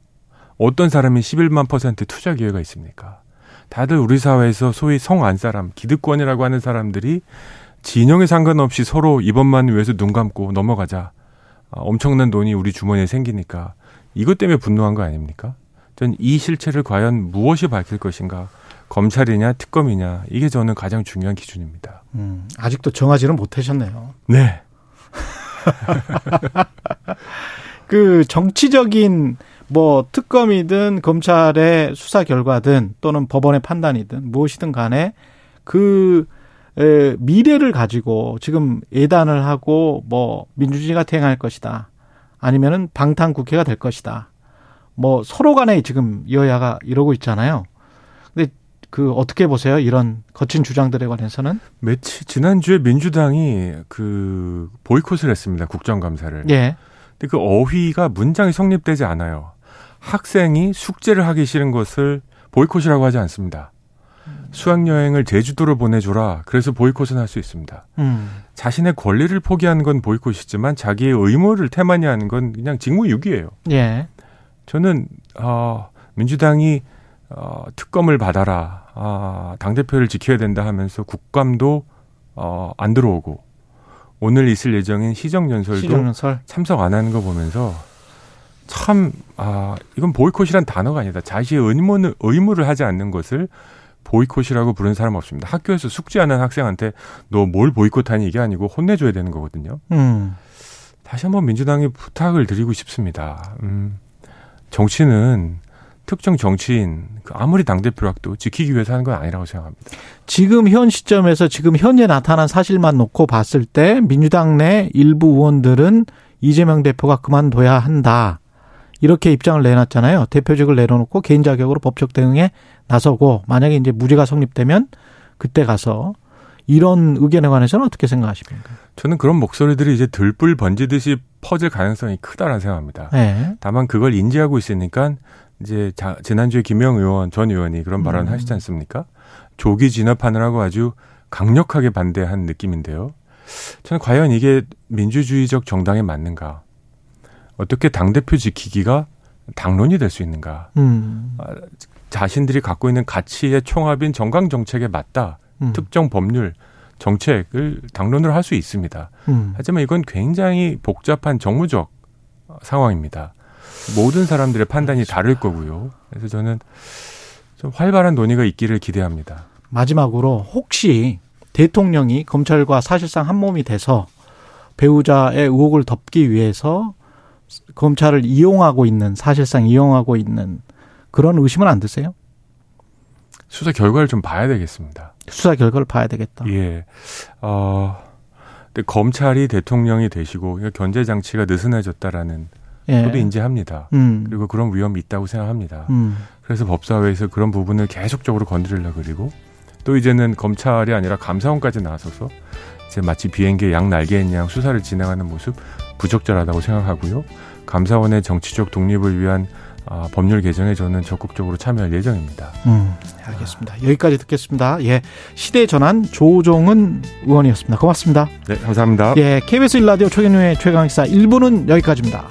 어떤 사람이 11만 퍼센트 투자 기회가 있습니까? 다들 우리 사회에서 소위 성안 사람, 기득권이라고 하는 사람들이 진영에 상관없이 서로 이번만 위해서 눈 감고 넘어가자. 아, 엄청난 돈이 우리 주머니에 생기니까 이것 때문에 분노한 거 아닙니까? 전이 실체를 과연 무엇이 밝힐 것인가? 검찰이냐 특검이냐 이게 저는 가장 중요한 기준입니다. 음. 아직도 정하지는 못하셨네요. 네. [LAUGHS] 그 정치적인 뭐 특검이든 검찰의 수사 결과든 또는 법원의 판단이든 무엇이든 간에 그 에, 미래를 가지고 지금 예단을 하고 뭐 민주주의가 태행할 것이다. 아니면은 방탄 국회가 될 것이다. 뭐 서로 간에 지금 여야가 이러고 있잖아요. 근데 그 어떻게 보세요? 이런 거친 주장들에 관해서는? 며칠 지난주에 민주당이 그 보이콧을 했습니다. 국정감사를. 예. 근데 그 어휘가 문장이 성립되지 않아요. 학생이 숙제를 하기 싫은 것을 보이콧이라고 하지 않습니다. 수학여행을 제주도로 보내줘라. 그래서 보이콧은 할 수 있습니다. 음. 자신의 권리를 포기하는 건 보이콧이지만 자기의 의무를 태만히 하는 건 그냥 직무유기예요. 예. 저는 어, 민주당이 어, 특검을 받아라. 아, 당 대표를 지켜야 된다 하면서 국감도 어, 안 들어오고 오늘 있을 예정인 시정연설도 시정연설. 참석 안 하는 거 보면서 참, 아, 이건 보이콧이란 단어가 아니다. 자신의 의무는, 의무를 하지 않는 것을 보이콧이라고 부르는 사람 없습니다. 학교에서 숙제하는 학생한테 너 뭘 보이콧하니 이게 아니고 혼내줘야 되는 거거든요. 음. 다시 한번 민주당에 부탁을 드리고 싶습니다. 음, 정치는 특정 정치인, 그 아무리 당 대표라도 지키기 위해서 하는 건 아니라고 생각합니다. 지금 현 시점에서 지금 현재 나타난 사실만 놓고 봤을 때 민주당 내 일부 의원들은 이재명 대표가 그만둬야 한다. 이렇게 입장을 내놨잖아요. 대표직을 내려놓고 개인 자격으로 법적 대응에 나서고 만약에 이제 무죄가 성립되면 그때 가서 이런 의견에 관해서는 어떻게 생각하십니까? 저는 그런 목소리들이 이제 들불 번지듯이 퍼질 가능성이 크다라는 생각합니다. 네. 다만 그걸 인지하고 있으니까 이제 자, 지난주에 김영 의원 전 의원이 그런 발언을 음. 하시지 않습니까? 조기 진압하느라고 아주 강력하게 반대한 느낌인데요. 저는 과연 이게 민주주의적 정당에 맞는가? 어떻게 당 대표 지키기가 당론이 될 수 있는가? 음. 자신들이 갖고 있는 가치의 총합인 정강 정책에 맞다. 음. 특정 법률, 정책을 당론으로 할 수 있습니다. 음. 하지만 이건 굉장히 복잡한 정무적 상황입니다. 모든 사람들의 판단이 다를 거고요. 그래서 저는 좀 활발한 논의가 있기를 기대합니다. 마지막으로 혹시 대통령이 검찰과 사실상 한 몸이 돼서 배우자의 의혹을 덮기 위해서 검찰을 이용하고 있는 사실상 이용하고 있는 그런 의심은 안 드세요? 수사 결과를 좀 봐야 되겠습니다. 수사 결과를 봐야 되겠다. 예. 어, 근데 검찰이 대통령이 되시고 견제 장치가 느슨해졌다라는 예. 저도 인지합니다. 음. 그리고 그런 위험이 있다고 생각합니다. 음. 그래서 법사위에서 그런 부분을 계속적으로 건드리려 그리고 또 이제는 검찰이 아니라 감사원까지 나서서 이제 마치 비행기의 양 날개인 양 수사를 진행하는 모습 부적절하다고 생각하고요. 감사원의 정치적 독립을 위한 아, 법률 개정에 저는 적극적으로 참여할 예정입니다. 음. 알겠습니다. 여기까지 듣겠습니다. 예. 시대 전환 조종은 의원이었습니다. 고맙습니다. 네, 감사합니다. 예. KBS 일라디오 최경영의 최강시사 1부는 여기까지입니다.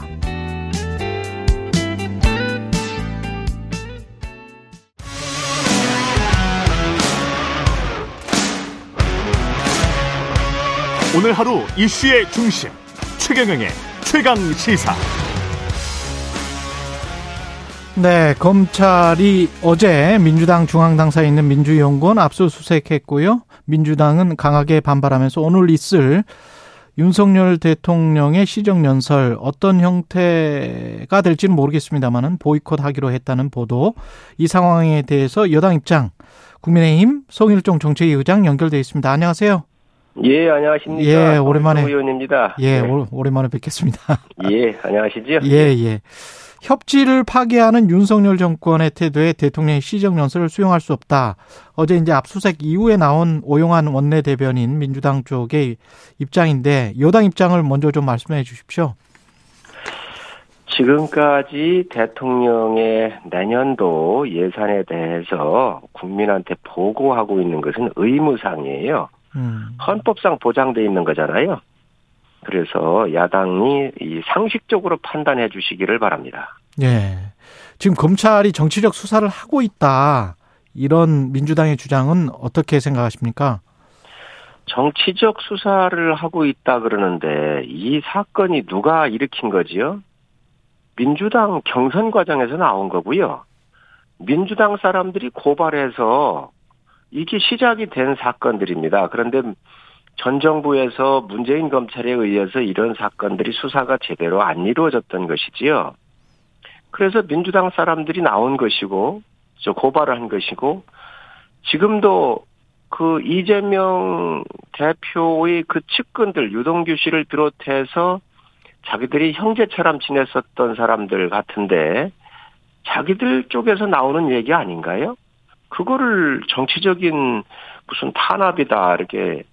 오늘 하루 이슈의 중심 최경영의 최강 시사. 네, 검찰이 어제 민주당 중앙당사에 있는 민주연구원 압수수색했고요. 민주당은 강하게 반발하면서 오늘 있을 윤석열 대통령의 시정연설 어떤 형태가 될지는 모르겠습니다만은 보이콧하기로 했다는 보도 이 상황에 대해서 여당 입장 국민의힘 송일종 정책위 의장 연결돼 있습니다. 안녕하세요. 예, 안녕하십니까. 예, 오랜만에. 의원입니다. 예, 네. 오, 오랜만에 뵙겠습니다. 예, 안녕하시죠? 예, 예. 협치를 파괴하는 윤석열 정권의 태도에 대통령의 시정연설을 수용할 수 없다. 어제 이제 압수수색 이후에 나온 오용환 원내대변인 민주당 쪽의 입장인데 여당 입장을 먼저 좀 말씀해 주십시오. 지금까지 대통령의 내년도 예산에 대해서 국민한테 보고하고 있는 것은 의무상이에요. 음. 헌법상 보장돼 있는 거잖아요. 그래서 야당이 이 상식적으로 판단해 주시기를 바랍니다. 예. 지금 검찰이 정치적 수사를 하고 있다. 이런 민주당의 주장은 어떻게 생각하십니까? 정치적 수사를 하고 있다 그러는데 이 사건이 누가 일으킨 거지요? 민주당 경선 과정에서 나온 거고요. 민주당 사람들이 고발해서 이게 시작이 된 사건들입니다. 그런데 전 정부에서 문재인 검찰에 의해서 이런 사건들이 수사가 제대로 안 이루어졌던 것이지요. 그래서 민주당 사람들이 나온 것이고, 저 고발을 한 것이고, 지금도 그 이재명 대표의 그 측근들, 유동규 씨를 비롯해서 자기들이 형제처럼 지냈었던 사람들 같은데, 자기들 쪽에서 나오는 얘기 아닌가요? 그거를 정치적인 무슨 탄압이다, 이렇게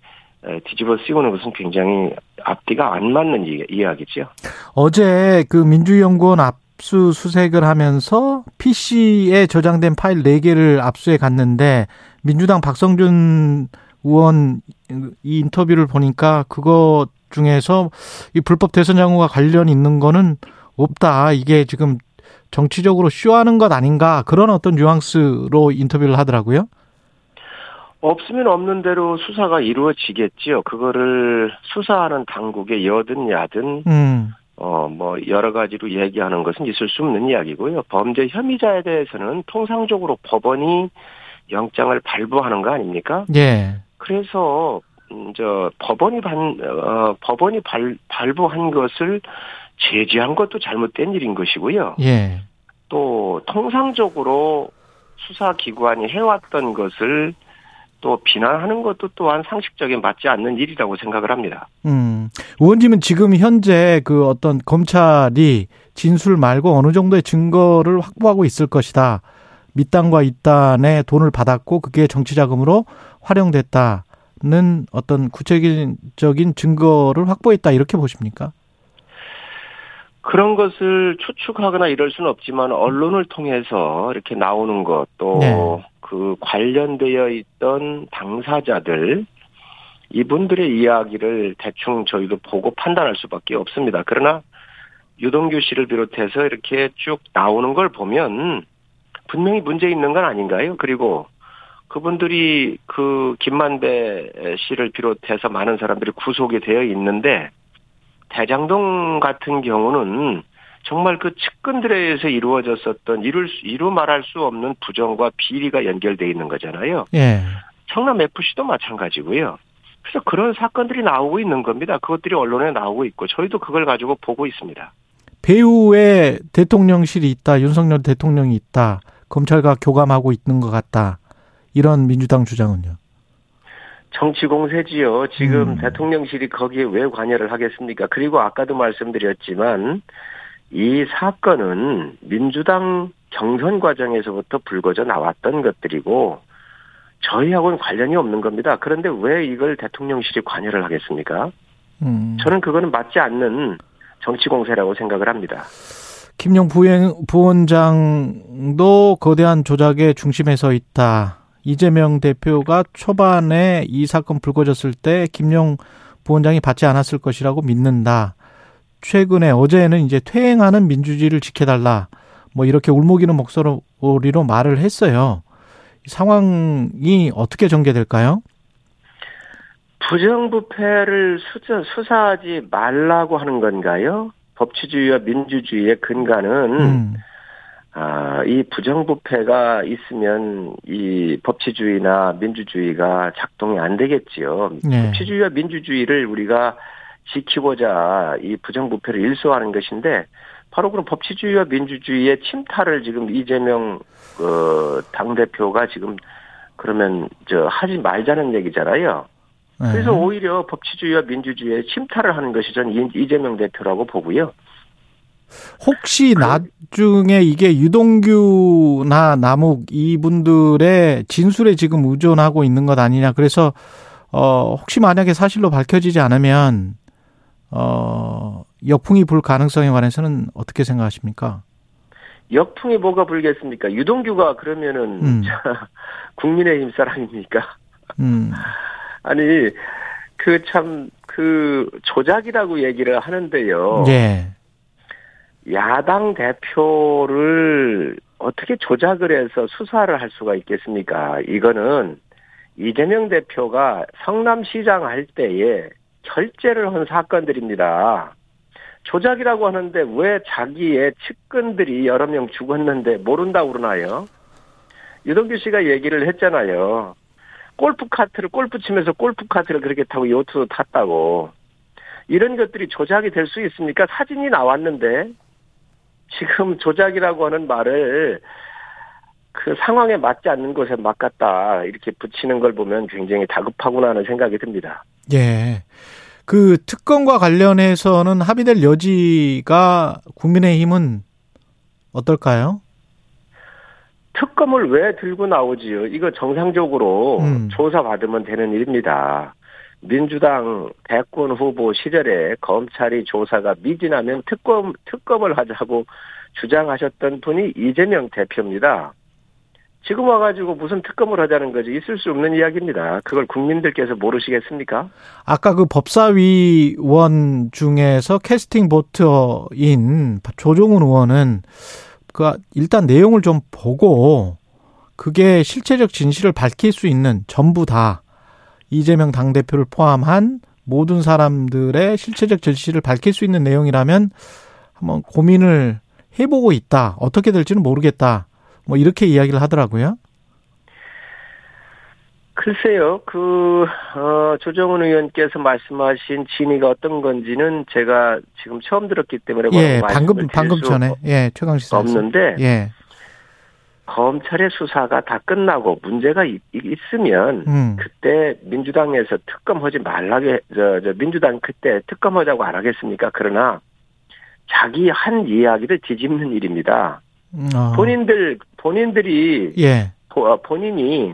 뒤집어 씌우는 것은 굉장히 앞뒤가 안 맞는 이야기죠. 어제 그 민주연구원 압수수색을 하면서 PC에 저장된 파일 4개를 압수해 갔는데 민주당 박성준 의원 이 인터뷰를 보니까 그거 중에서 이 불법 대선 장고가 관련 있는 거는 없다. 이게 지금 정치적으로 쇼하는 것 아닌가 그런 어떤 뉘앙스로 인터뷰를 하더라고요. 없으면 없는 대로 수사가 이루어지겠지요. 그거를 수사하는 당국의 여든 야든 음. 어뭐 여러 가지로 얘기하는 것은 있을 수 없는 이야기고요. 범죄 혐의자에 대해서는 통상적으로 법원이 영장을 발부하는 거 아닙니까? 예. 그래서 음, 저 법원이 반 어, 법원이 발, 발부한 것을 제지한 것도 잘못된 일인 것이고요. 예. 또 통상적으로 수사기관이 해왔던 것을 또 비난하는 것도 또한 상식적인 맞지 않는 일이라고 생각을 합니다. 음. 의원님은 지금 현재 그 어떤 검찰이 진술 말고 어느 정도의 증거를 확보하고 있을 것이다. 밑단과 이단의 돈을 받았고 그게 정치 자금으로 활용됐다는 어떤 구체적인 증거를 확보했다 이렇게 보십니까? 그런 것을 추측하거나 이럴 수는 없지만 언론을 통해서 이렇게 나오는 것또 그 네. 관련되어 있던 당사자들 이분들의 이야기를 대충 저희도 보고 판단할 수밖에 없습니다. 그러나 유동규 씨를 비롯해서 이렇게 쭉 나오는 걸 보면 분명히 문제 있는 건 아닌가요? 그리고 그분들이 그 김만배 씨를 비롯해서 많은 사람들이 구속이 되어 있는데 대장동 같은 경우는 정말 그 측근들에 의해서 이루어졌었던 이룰 수, 이루 말할 수 없는 부정과 비리가 연결돼 있는 거잖아요. 예. 청남 FC도 마찬가지고요. 그래서 그런 사건들이 나오고 있는 겁니다. 그것들이 언론에 나오고 있고 저희도 그걸 가지고 보고 있습니다. 배후에 대통령실이 있다, 윤석열 대통령이 있다, 검찰과 교감하고 있는 것 같다. 이런 민주당 주장은요. 정치 공세지요. 지금 음. 대통령실이 거기에 왜 관여를 하겠습니까? 그리고 아까도 말씀드렸지만 이 사건은 민주당 경선 과정에서부터 불거져 나왔던 것들이고 저희하고는 관련이 없는 겁니다. 그런데 왜 이걸 대통령실이 관여를 하겠습니까? 음. 저는 그거는 맞지 않는 정치 공세라고 생각을 합니다. 김용 부행, 부원장도 거대한 조작의 중심에 서 있다. 이재명 대표가 초반에 이 사건 불거졌을 때 김용 부원장이 받지 않았을 것이라고 믿는다. 최근에 어제는 이제 퇴행하는 민주주의를 지켜달라. 뭐 이렇게 울먹이는 목소리로 말을 했어요. 상황이 어떻게 전개될까요? 부정부패를 수사, 수사하지 말라고 하는 건가요? 법치주의와 민주주의의 근간은 음. 아, 이 부정부패가 있으면 이 법치주의나 민주주의가 작동이 안 되겠지요. 네. 법치주의와 민주주의를 우리가 지키고자 이 부정부패를 일소하는 것인데 바로 그런 법치주의와 민주주의의 침탈을 지금 이재명 어, 당 대표가 지금 그러면 저 하지 말자는 얘기잖아요. 네. 그래서 오히려 법치주의와 민주주의에 침탈을 하는 것이 전 이- 이재명 대표라고 보고요. 혹시 나중에 이게 유동규나 남욱 이분들의 진술에 지금 의존하고 있는 것 아니냐. 그래서 어 혹시 만약에 사실로 밝혀지지 않으면 어 역풍이 불 가능성에 관해서는 어떻게 생각하십니까? 역풍이 뭐가 불겠습니까? 유동규가 그러면은 음. 자, 국민의힘 사람입니까? 음. [LAUGHS] 아니 그 참그 조작이라고 얘기를 하는데요. 예. 야당 대표를 어떻게 조작을 해서 수사를 할 수가 있겠습니까? 이거는 이재명 대표가 성남시장 할 때에 결재를 한 사건들입니다. 조작이라고 하는데 왜 자기의 측근들이 여러 명 죽었는데 모른다고 그러나요? 유동규 씨가 얘기를 했잖아요. 골프 카트를 골프 치면서 골프 카트를 그렇게 타고 요트도 탔다고. 이런 것들이 조작이 될 수 있습니까? 사진이 나왔는데 지금 조작이라고 하는 말을 그 상황에 맞지 않는 것에 맞갔다 이렇게 붙이는 걸 보면 굉장히 다급하구나 하는 생각이 듭니다. 예. 그 특검과 관련해서는 합의될 여지가 국민의힘은 어떨까요? 특검을 왜 들고 나오지요? 이거 정상적으로 음. 조사받으면 되는 일입니다. 민주당 대권 후보 시절에 검찰이 조사가 미진하면 특검, 특검을 하자고 주장하셨던 분이 이재명 대표입니다. 지금 와가지고 무슨 특검을 하자는 거지 있을 수 없는 이야기입니다. 그걸 국민들께서 모르시겠습니까? 아까 그 법사위원 중에서 캐스팅 보트인 조종훈 의원은 그 일단 내용을 좀 보고 그게 실체적 진실을 밝힐 수 있는 전부 다 이재명 당 대표를 포함한 모든 사람들의 실체적 진실을 밝힐 수 있는 내용이라면 한번 고민을 해보고 있다. 어떻게 될지는 모르겠다. 뭐 이렇게 이야기를 하더라고요. 글쎄요, 그, 어, 조정훈 의원께서 말씀하신 진위가 어떤 건지는 제가 지금 처음 들었기 때문에 예, 방금 방금 수 전에 예 최강 시사 없는데 예, 검찰의 수사가 다 끝나고 문제가 있, 으면 음, 그때 민주당에서 특검하지 말라게 저, 저 민주당 그때 특검하자고 안 하겠습니까? 그러나 자기 한 이야기를 뒤집는 일입니다. 음, 어, 본인들 본인들이 예, 보- 어, 본인이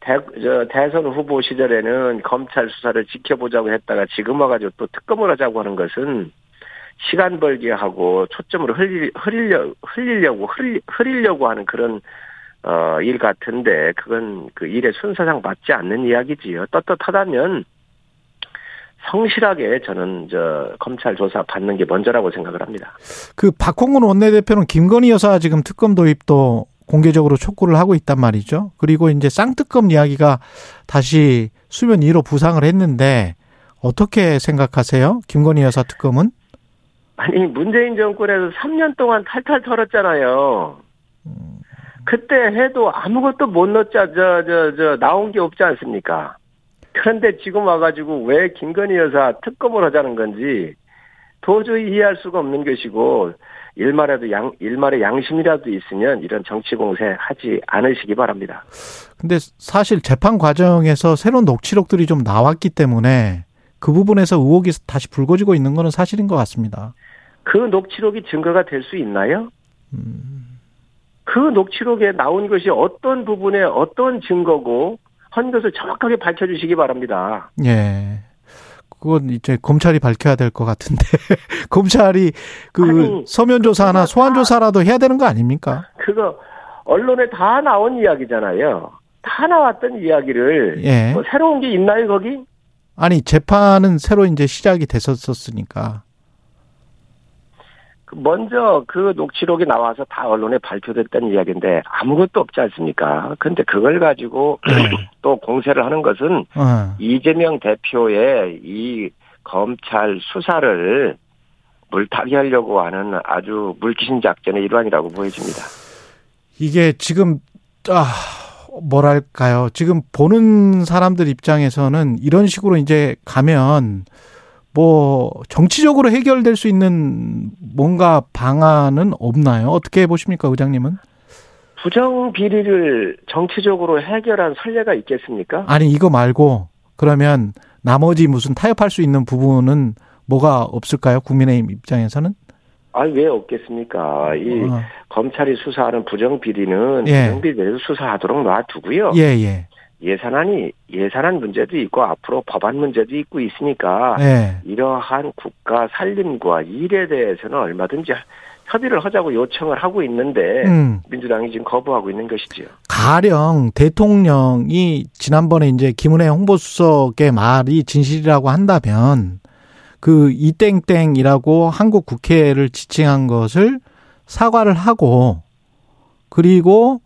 대, 저, 대선 후보 시절에는 검찰 수사를 지켜보자고 했다가 지금 와가지고 또 특검을 하자고 하는 것은 시간 벌게 하고 초점을 흘리, 흘리려, 흘리려고, 흘리, 흐리려고 하는 그런, 어, 일 같은데, 그건 그 일의 순서상 맞지 않는 이야기지요. 떳떳하다면, 성실하게 저는 저 검찰 조사 받는 게 먼저라고 생각을 합니다. 그 박홍근 원내대표는 김건희 여사 지금 특검 도입도 공개적으로 촉구를 하고 있단 말이죠. 그리고 이제 쌍특검 이야기가 다시 수면 위로 부상을 했는데 어떻게 생각하세요? 김건희 여사 특검은? 아니 문재인 정권에서 3년 동안 탈탈 털었잖아요. 그때 해도 아무것도 못 넣자 저 저 저 나온 게 없지 않습니까? 그런데 지금 와가지고 왜 김건희 여사 특검을 하자는 건지 도저히 이해할 수가 없는 것이고 일말에도 양 일말의 양심이라도 있으면 이런 정치 공세 하지 않으시기 바랍니다. 근데 사실 재판 과정에서 새로운 녹취록들이 좀 나왔기 때문에 그 부분에서 의혹이 다시 불거지고 있는 거는 사실인 것 같습니다. 그 녹취록이 증거가 될 수 있나요? 그 녹취록에 나온 것이 어떤 부분에 어떤 증거고 한 것을 정확하게 밝혀주시기 바랍니다. 예. 그건 이제 검찰이 밝혀야 될 것 같은데 [LAUGHS] 검찰이 그 아니, 서면 조사나 소환 다- 조사라도 해야 되는 거 아닙니까? 그거 언론에 다 나온 이야기잖아요. 다 나왔던 이야기를 예. 뭐 새로운 게 있나요 거기? 아니 재판은 새로 이제 시작이 됐었으니까. 그 먼저 그 녹취록이 나와서 다 언론에 발표됐던 이야기인데 아무것도 없지 않습니까? 근데 그걸 가지고 또 공세를 하는 것은 어. 이재명 대표의 이 검찰 수사를 물타기 하려고 하는 아주 물귀신 작전의 일환이라고 보여집니다. 이게 지금 아 뭐랄까요? 지금 보는 사람들 입장에서는 이런 식으로 이제 가면 뭐 정치적으로 해결될 수 있는 뭔가 방안은 없나요? 어떻게 보십니까, 의장님은? 부정 비리를 정치적으로 해결한 선례가 있겠습니까? 아니 이거 말고 그러면 나머지 무슨 타협할 수 있는 부분은 뭐가 없을까요? 국민의힘 입장에서는? 아니 왜 없겠습니까? 이 어. 검찰이 수사하는 부정 비리는 예. 부정 비리에서 수사하도록 놔두고요. 예, 예. 예산안이 예산안 문제도 있고 앞으로 법안 문제도 있고 있으니까 예. 이러한 국가 살림과 일에 대해서는 얼마든지 협의를 하자고 요청을 하고 있는데 음. 민주당이 지금 거부하고 있는 것이지요. 가령 대통령이 지난번에 이제 김은혜 홍보수석의 말이 진실이라고 한다면 그 이땡땡이라고 한국 국회를 지칭한 것을 사과를 하고 그리고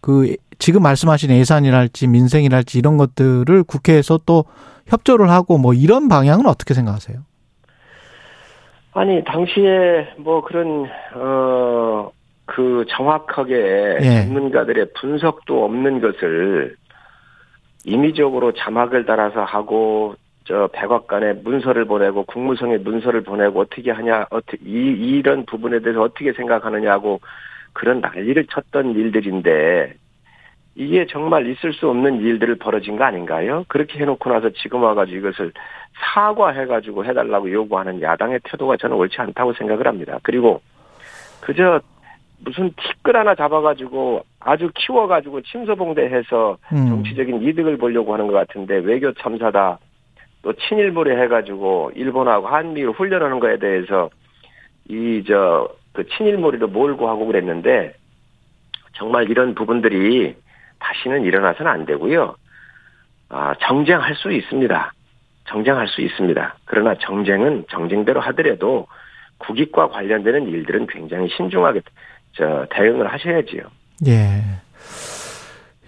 그 지금 말씀하신 예산이랄지 민생이랄지 이런 것들을 국회에서 또 협조를 하고 뭐 이런 방향은 어떻게 생각하세요? 아니 당시에 뭐 그런 어 그 정확하게 예. 전문가들의 분석도 없는 것을 임의적으로 자막을 달아서 하고 저 백악관에 문서를 보내고 국무성에 문서를 보내고 어떻게 하냐 어떻게 이 이런 부분에 대해서 어떻게 생각하느냐고 그런 난리를 쳤던 일들인데 이게 정말 있을 수 없는 일들을 벌어진 거 아닌가요? 그렇게 해놓고 나서 지금 와가지고 이것을 사과해가지고 해달라고 요구하는 야당의 태도가 저는 옳지 않다고 생각을 합니다. 그리고 그저 무슨 티끌 하나 잡아가지고 아주 키워가지고 침소봉대해서 음. 정치적인 이득을 보려고 하는 것 같은데 외교 참사다 또 친일몰이 해가지고 일본하고 한미를 훈련하는 거에 대해서 이 저 그 친일몰이도 몰고 하고 그랬는데 정말 이런 부분들이 다시는 일어나서는 안 되고요. 아 정쟁할 수 있습니다. 정쟁할 수 있습니다. 그러나 정쟁은 정쟁대로 하더라도 국익과 관련되는 일들은 굉장히 신중하게 저 대응을 하셔야지요. 예.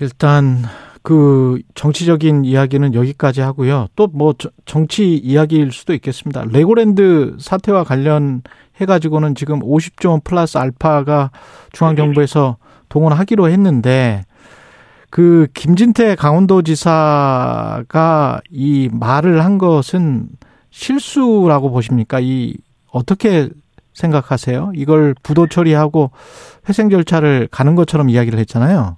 일단 그 정치적인 이야기는 여기까지 하고요. 또 뭐 정치 이야기일 수도 있겠습니다. 레고랜드 사태와 관련해 가지고는 지금 50조 원 플러스 알파가 중앙정부에서 동원하기로 했는데 그 김진태 강원도지사가 이 말을 한 것은 실수라고 보십니까? 이 어떻게 생각하세요? 이걸 부도 처리하고 회생 절차를 가는 것처럼 이야기를 했잖아요.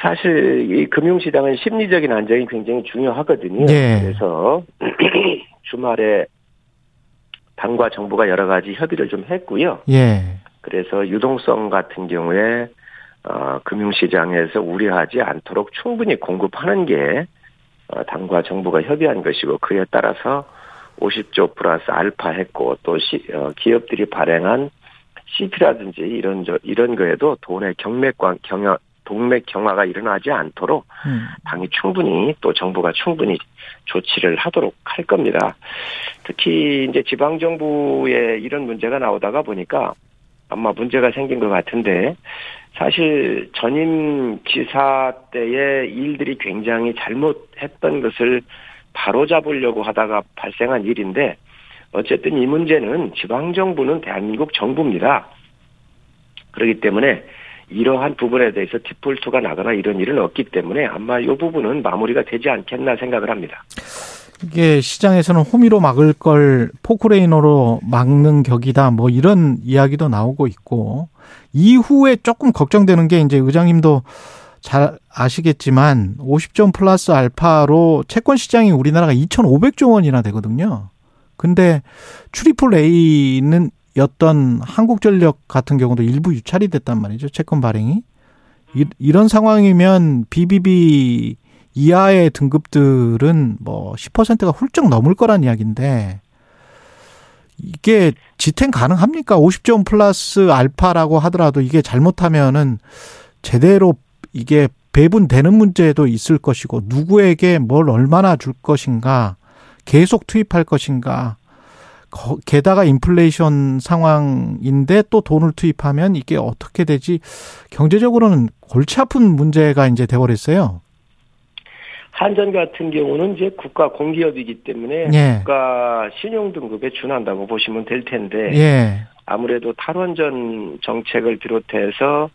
사실 이 금융시장은 심리적인 안정이 굉장히 중요하거든요. 예. 그래서 [CLEARS THROAT] 주말에 당과 정부가 여러 가지 협의를 좀 했고요. 예. 그래서 유동성 같은 경우에 어, 금융시장에서 우려하지 않도록 충분히 공급하는 게 어, 당과 정부가 협의한 것이고 그에 따라서 50조 플러스 알파 했고 또 시, 어, 기업들이 발행한 CP라든지 이런 저 이런 거에도 돈의 경맥 관 경화 동맥 경화가 일어나지 않도록 음. 당이 충분히 또 정부가 충분히 조치를 하도록 할 겁니다. 특히 이제 지방 정부에 이런 문제가 나오다가 보니까 아마 문제가 생긴 것 같은데 사실 전임 지사 때의 일들이 굉장히 잘못했던 것을 바로 잡으려고 하다가 발생한 일인데 어쨌든 이 문제는 지방 정부는 대한민국 정부입니다. 그렇기 때문에 이러한 부분에 대해서 디폴트가 나거나 이런 일은 없기 때문에 아마 이 부분은 마무리가 되지 않겠나 생각을 합니다. 이게 시장에서는 호미로 막을 걸 포크레인으로 막는 격이다. 뭐 이런 이야기도 나오고 있고 이후에 조금 걱정되는 게 이제 의장님도 잘 아시겠지만 50조 플러스 알파로 채권 시장이 우리나라가 2,500조 원이나 되거든요. 근데 트리플 A는 였던 한국전력 같은 경우도 일부 유찰이 됐단 말이죠. 채권 발행이. 이, 이런 상황이면 BBB 이하의 등급들은 뭐 10%가 훌쩍 넘을 거란 이야기인데 이게 지탱 가능합니까? 50점 플러스 알파라고 하더라도 이게 잘못하면은 제대로 이게 배분되는 문제도 있을 것이고 누구에게 뭘 얼마나 줄 것인가 계속 투입할 것인가 게다가 인플레이션 상황인데 또 돈을 투입하면 이게 어떻게 되지 경제적으로는 골치 아픈 문제가 이제 돼버렸어요. 한전 같은 경우는 이제 국가 공기업이기 때문에 예. 국가 신용 등급에 준한다고 보시면 될 텐데 예. 아무래도 탈원전 정책을 비롯해서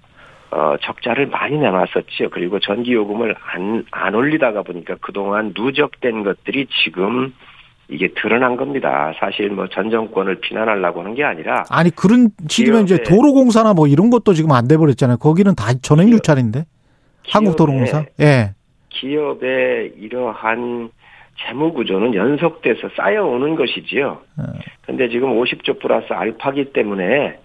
어, 적자를 많이 내놨었지요. 그리고 전기 요금을 안, 안 올리다가 보니까 그동안 누적된 것들이 지금 이게 드러난 겁니다. 사실 뭐 전 정권을 비난하려고 하는 게 아니라 아니 그런 식이면 이제 도로공사나 뭐 이런 것도 지금 안 돼 버렸잖아요. 거기는 다 전액 유찰인데. 한국도로공사. 예. 기업의 이러한 재무 구조는 연속돼서 쌓여오는 것이지요. 그런데 지금 50조 플러스 알파기 때문에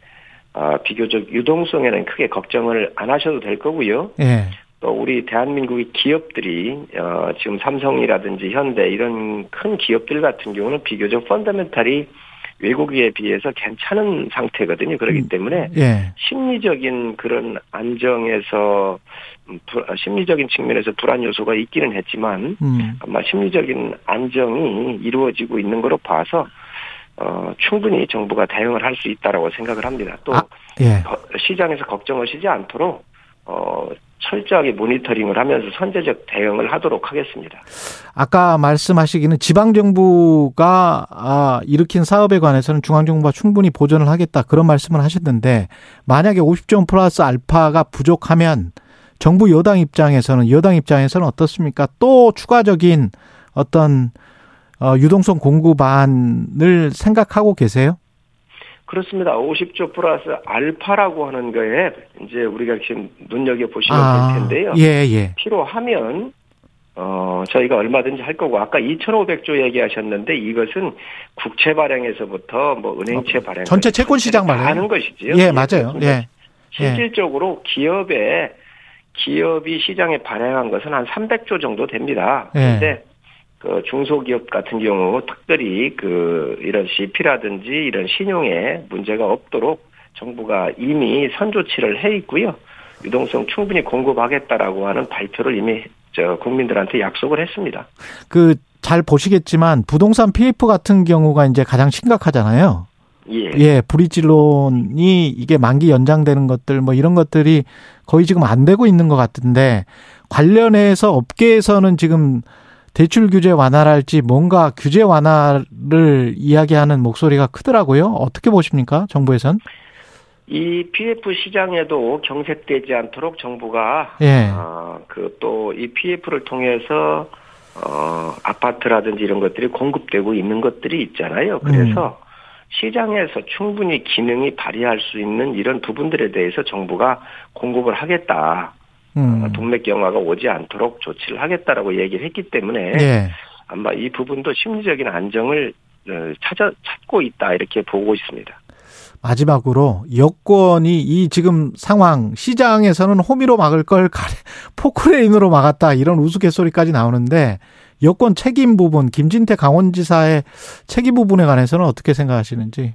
어, 비교적 유동성에는 크게 걱정을 안 하셔도 될 거고요. 예. 또 우리 대한민국의 기업들이 어, 지금 삼성이라든지 현대 이런 큰 기업들 같은 경우는 비교적 펀더멘탈이 외국에 비해서 괜찮은 상태거든요. 그렇기 음. 때문에 예. 심리적인 그런 안정에서 음, 불- 심리적인 측면에서 불안 요소가 있기는 했지만 음. 아마 심리적인 안정이 이루어지고 있는 거로 봐서 어, 충분히 정부가 대응을 할 수 있다라고 생각을 합니다. 또 아, 예. 거- 시장에서 걱정하시지 않도록 어, 철저하게 모니터링을 하면서 선제적 대응을 하도록 하겠습니다. 아까 말씀하시기는 지방 정부가 아, 일으킨 사업에 관해서는 중앙 정부가 충분히 보전을 하겠다 그런 말씀을 하셨는데 만약에 50조 원 플러스 알파가 부족하면 정부 여당 입장에서는 여당 입장에서는 어떻습니까? 또 추가적인 어떤 어, 유동성 공급안을 생각하고 계세요? 그렇습니다. 50조 플러스 알파라고 하는 거에 이제 우리가 지금 눈여겨 보시면 아, 될 텐데요. 예, 예. 필요하면 어 저희가 얼마든지 할 거고 아까 2,500조 얘기하셨는데 이것은 국채 발행에서부터 뭐 은행채 발행 어, 전체 채권 시장 다 발행. 하는 것이지요. 예, 맞아요. 그렇습니다. 예. 실질적으로 기업에 기업이 시장에 발행한 것은 한 300조 정도 됩니다. 예. 그런데 그 중소기업 같은 경우 특별히 그 이런 CP라든지 이런 신용에 문제가 없도록 정부가 이미 선조치를 해 있고요. 유동성 충분히 공급하겠다라고 하는 발표를 이미 저 국민들한테 약속을 했습니다. 그 잘 보시겠지만 부동산 PF 같은 경우가 이제 가장 심각하잖아요. 예. 예, 브리지론이 이게 만기 연장되는 것들 뭐 이런 것들이 거의 지금 안 되고 있는 것 같은데 관련해서 업계에서는 지금 대출 규제 완화랄지 뭔가 규제 완화를 이야기하는 목소리가 크더라고요. 어떻게 보십니까? 정부에선? 이 PF 시장에도 경색되지 않도록 정부가 예. 어, 그또 이 PF를 통해서 어 아파트라든지 이런 것들이 공급되고 있는 것들이 있잖아요. 그래서 시장에서 충분히 기능이 발휘할 수 있는 이런 부분들에 대해서 정부가 공급을 하겠다. 음. 동맥 경화가 오지 않도록 조치를 하겠다라고 얘기를 했기 때문에 예. 아마 이 부분도 심리적인 안정을 어, 찾아 찾고 있다 이렇게 보고 있습니다. 마지막으로 여권이 이 지금 상황 시장에서는 호미로 막을 걸 [LAUGHS] 포크레인으로 막았다 이런 우스갯소리까지 나오는데 여권 책임 부분 김진태 강원지사의 책임 부분에 관해서는 어떻게 생각하시는지?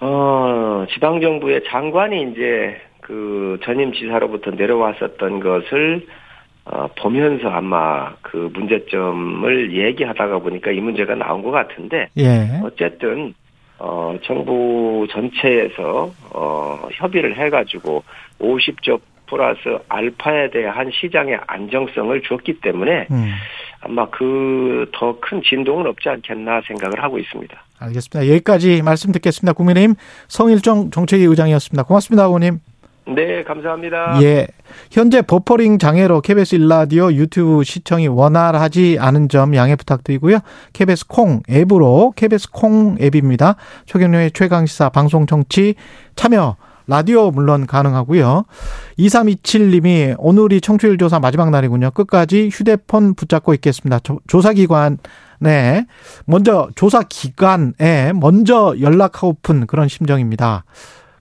어, 지방 정부의 장관이 이제 그 전임 지사로부터 내려왔었던 것을 어, 보면서 아마 그 문제점을 얘기하다가 보니까 이 문제가 나온 것 같은데 예. 어쨌든 어, 정부 전체에서 어, 협의를 해가지고 50조 플러스 알파에 대한 시장의 안정성을 줬기 때문에 음, 아마 그 더 큰 진동은 없지 않겠나 생각을 하고 있습니다. 알겠습니다. 여기까지 말씀 듣겠습니다. 국민의힘 성일정 정책위 의장이었습니다. 고맙습니다, 의원님. 네, 감사합니다. 예. 현재 버퍼링 장애로 KBS 일라디오 유튜브 시청이 원활하지 않은 점 양해 부탁드리고요. KBS 콩 앱으로 KBS 콩 앱입니다. 최경련의 최강 시사 방송 정치 참여 라디오 물론 가능하고요. 2327님이 오늘이 청취율 조사 마지막 날이군요. 끝까지 휴대폰 붙잡고 있겠습니다. 조, 조사기관 네. 먼저 조사 기관에 먼저 연락하고픈 그런 심정입니다.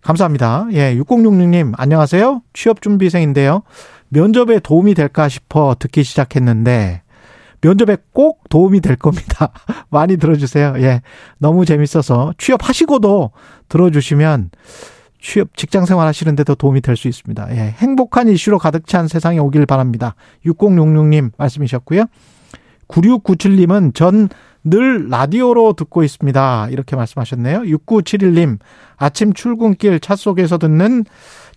감사합니다. 예, 6066님, 안녕하세요. 취업준비생인데요. 면접에 도움이 될까 싶어 듣기 시작했는데, 면접에 꼭 도움이 될 겁니다. [LAUGHS] 많이 들어주세요. 예, 너무 재밌어서 취업하시고도 들어주시면 취업, 직장 생활 하시는데도 도움이 될 수 있습니다. 예, 행복한 이슈로 가득 찬 세상에 오길 바랍니다. 6066님 말씀이셨고요. 9697님은 전 늘 라디오로 듣고 있습니다. 이렇게 말씀하셨네요. 6971님, 아침 출근길 차 속에서 듣는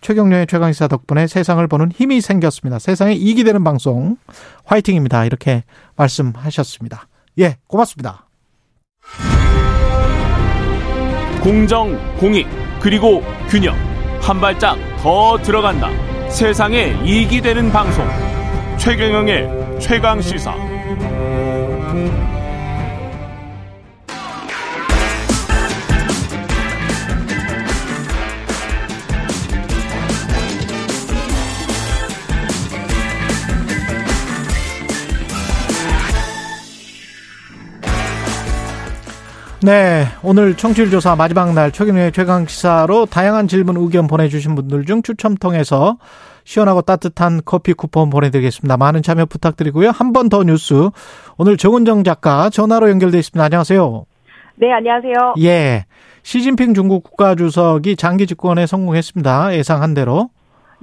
최경련의 최강시사 덕분에 세상을 보는 힘이 생겼습니다. 세상에 이익이 되는 방송, 화이팅입니다. 이렇게 말씀하셨습니다. 예, 고맙습니다. 공정, 공익, 그리고 균형. 한 발짝 더 들어간다. 세상에 이익이 되는 방송. 최경영의 최강 시사. 네, 오늘 청취율 조사 마지막 날 최근의 최강 시사로 다양한 질문 의견 보내주신 분들 중 추첨 통해서 시원하고 따뜻한 커피 쿠폰 보내드리겠습니다. 많은 참여 부탁드리고요. 한 번 더 뉴스 오늘 정은정 작가 전화로 연결돼 있습니다. 안녕하세요. 네, 안녕하세요. 예, 시진핑 중국 국가 주석이 장기 집권에 성공했습니다. 예상한 대로.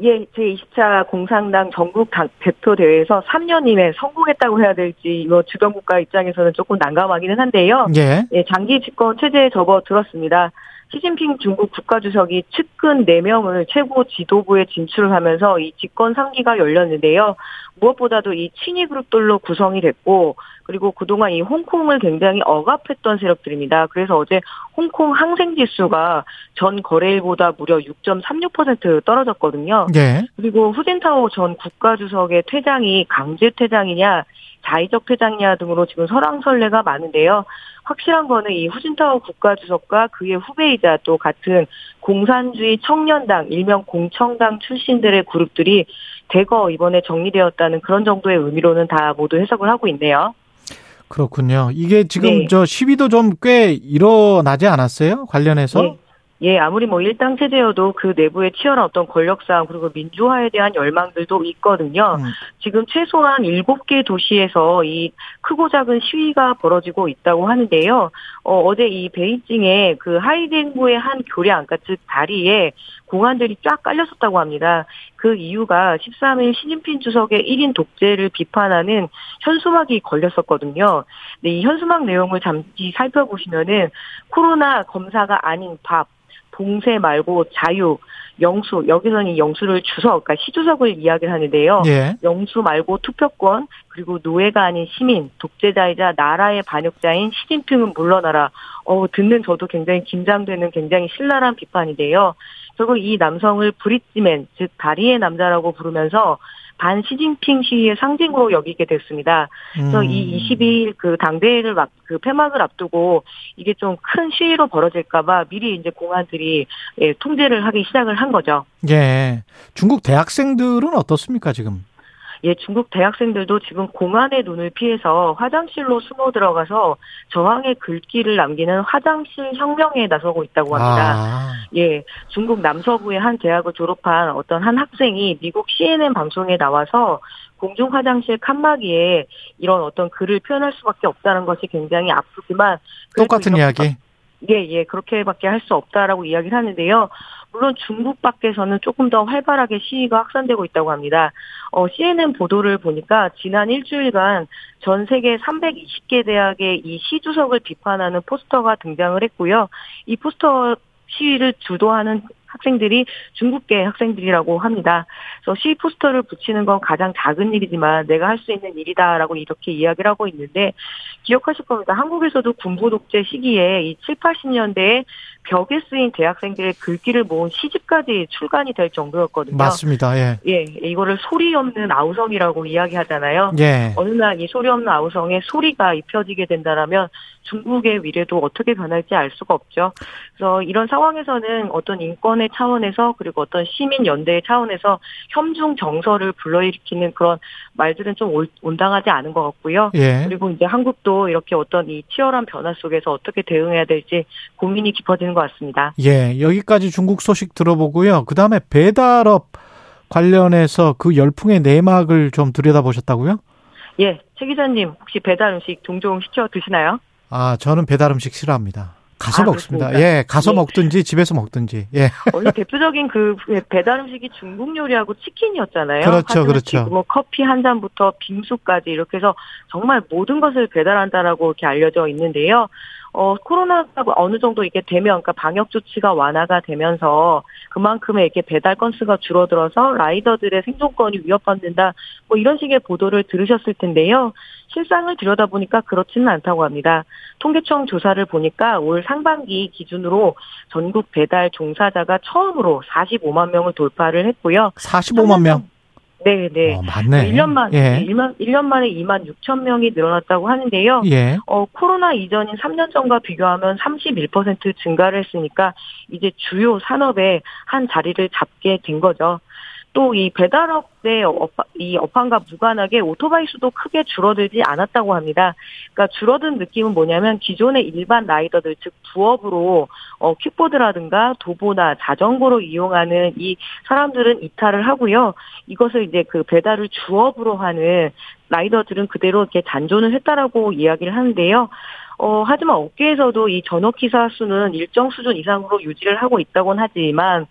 예, 제20차 공산당 전국 당, 대표 대회에서 3년 이내 성공했다고 해야 될지 이거 주변 국가 입장에서는 조금 난감하기는 한데요. 예. 예, 장기 집권 체제에 접어들었습니다. 시진핑 중국 국가주석이 측근 4명을 최고 지도부에 진출을 하면서 이 집권 3기가 열렸는데요. 무엇보다도 이 친위 그룹들로 구성이 됐고 그리고 그동안 이 홍콩을 굉장히 억압했던 세력들입니다. 그래서 어제 홍콩 항생 지수가 전 거래일보다 무려 6.36% 떨어졌거든요. 예. 그리고 후진타오 전 국가주석의 퇴장이 강제 퇴장이냐 자의적 퇴장이냐 등으로 지금 설왕설래가 많은데요. 확실한 거는 이 후진타오 국가주석과 그의 후배이자 또 같은 공산주의 청년당, 일명 공청당 출신들의 그룹들이 대거 이번에 정리되었다는 그런 정도의 의미로는 다 모두 해석을 하고 있네요. 그렇군요. 이게 지금 네. 저 시위도 좀 꽤 일어나지 않았어요? 관련해서? 예. 예, 아무리 뭐 일당 체제여도 그 내부에 치열한 어떤 권력 싸움 그리고 민주화에 대한 열망들도 있거든요. 음. 지금 최소한 7개 도시에서 이 크고 작은 시위가 벌어지고 있다고 하는데요. 어, 어제 이 베이징의 그 하이덴구의 한 교량, 그러니까 즉 다리에 공안들이 쫙 깔렸었다고 합니다. 그 이유가 13일 시진핑 주석의 1인 독재를 비판하는 현수막이 걸렸었거든요. 네, 이 현수막 내용을 잠시 살펴보시면은 코로나 검사가 아닌 밥, 봉쇄 말고 자유, 영수, 여기서는 이 영수를 주석, 그러니까 시주석을 이야기를 하는데요. 예. 영수 말고 투표권, 그리고 노예가 아닌 시민, 독재자이자 나라의 반역자인 시진핑은 물러나라. 어, 듣는 저도 굉장히 긴장되는 굉장히 신랄한 비판인데요. 결국 이 남성을 브릿지맨, 즉 다리의 남자라고 부르면서 반 시진핑 시위의 상징으로 여기게 됐습니다. 그래서 음. 이 22일 그 당대회를 막 그 폐막을 앞두고 이게 좀 큰 시위로 벌어질까봐 미리 이제 공안들이 예, 통제를 하기 시작을 한 거죠. 예. 중국 대학생들은 어떻습니까, 지금? 예, 중국 대학생들도 지금 공안의 눈을 피해서 화장실로 숨어 들어가서 저항의 글귀를 남기는 화장실 혁명에 나서고 있다고 합니다. 아. 예, 중국 남서부의 한 대학을 졸업한 어떤 한 학생이 미국 CNN 방송에 나와서 공중 화장실 칸막이에 이런 어떤 글을 표현할 수밖에 없다는 것이 굉장히 아프지만 똑같은 이야기. 예, 예, 그렇게밖에 할 수 없다라고 이야기를 하는데요. 물론 중국 밖에서는 조금 더 활발하게 시위가 확산되고 있다고 합니다. 어, CNN 보도를 보니까 지난 일주일간 전 세계 320개 대학의 이 시주석을 비판하는 포스터가 등장을 했고요. 이 포스터 시위를 주도하는 학생들이 중국계 학생들이라고 합니다. 그래서 시위 포스터를 붙이는 건 가장 작은 일이지만 내가 할 수 있는 일이다라고 이렇게 이야기를 하고 있는데 기억하실 겁니다. 한국에서도 군부 독재 시기에 이 7, 80년대에 벽에 쓰인 대학생들의 글귀를 모은 시집까지 출간이 될 정도였거든요. 맞습니다. 예. 예, 이거를 소리 없는 아우성이라고 이야기하잖아요. 예. 어느 날 이 소리 없는 아우성에 소리가 입혀지게 된다라면 중국의 미래도 어떻게 변할지 알 수가 없죠. 그래서 이런 상황에서는 어떤 인권의 차원에서 그리고 어떤 시민 연대의 차원에서 혐중 정서를 불러일으키는 그런 말들은 좀 올- 온당하지 않은 것 같고요. 예. 그리고 이제 한국도 이렇게 어떤 이 치열한 변화 속에서 어떻게 대응해야 될지 고민이 깊어지는 것 같습니다. 예. 여기까지 중국 소식 들어보고요. 그 다음에 배달업 관련해서 그 열풍의 내막을 좀 들여다보셨다고요? 예, 최 기자님 혹시 배달 음식 종종 시켜 드시나요? 아, 저는 배달 음식 싫어합니다. 가서 아, 먹습니다. 그렇습니까? 예, 가서 예. 먹든지 집에서 먹든지. 예. 원래 대표적인 그 배달 음식이 중국 요리하고 치킨이었잖아요. 그렇죠, 그렇죠. 지금은 커피 한 잔부터 빙수까지 이렇게 해서 정말 모든 것을 배달한다라고 이렇게 알려져 있는데요. 어, 코로나가 어느 정도 이게 되면, 그러니까 방역 조치가 완화가 되면서 그만큼의 이렇게 배달 건수가 줄어들어서 라이더들의 생존권이 위협받는다, 뭐 이런 식의 보도를 들으셨을 텐데요. 실상을 들여다보니까 그렇지는 않다고 합니다. 통계청 조사를 보니까 올 상반기 기준으로 전국 배달 종사자가 처음으로 45만 명을 돌파를 했고요. 45만 명. 네, 네. 어, 맞네. 1년 만, 예. 1년, 1년 만에 2만 6천 명이 늘어났다고 하는데요. 예. 어, 코로나 이전인 3년 전과 비교하면 31% 증가를 했으니까 이제 주요 산업에 한 자리를 잡게 된 거죠. 또 이 배달업의 업화, 이 업황과 무관하게 오토바이 수도 크게 줄어들지 않았다고 합니다. 그러니까 줄어든 느낌은 뭐냐면 기존의 일반 라이더들 즉 부업으로 어, 킥보드라든가 도보나 자전거로 이용하는 이 사람들은 이탈을 하고요. 이것을 이제 그 배달을 주업으로 하는 라이더들은 그대로 이렇게 잔존을 했다라고 이야기를 하는데요. 어, 하지만 업계에서도 이 전업 기사 수는 일정 수준 이상으로 유지를 하고 있다곤 하지만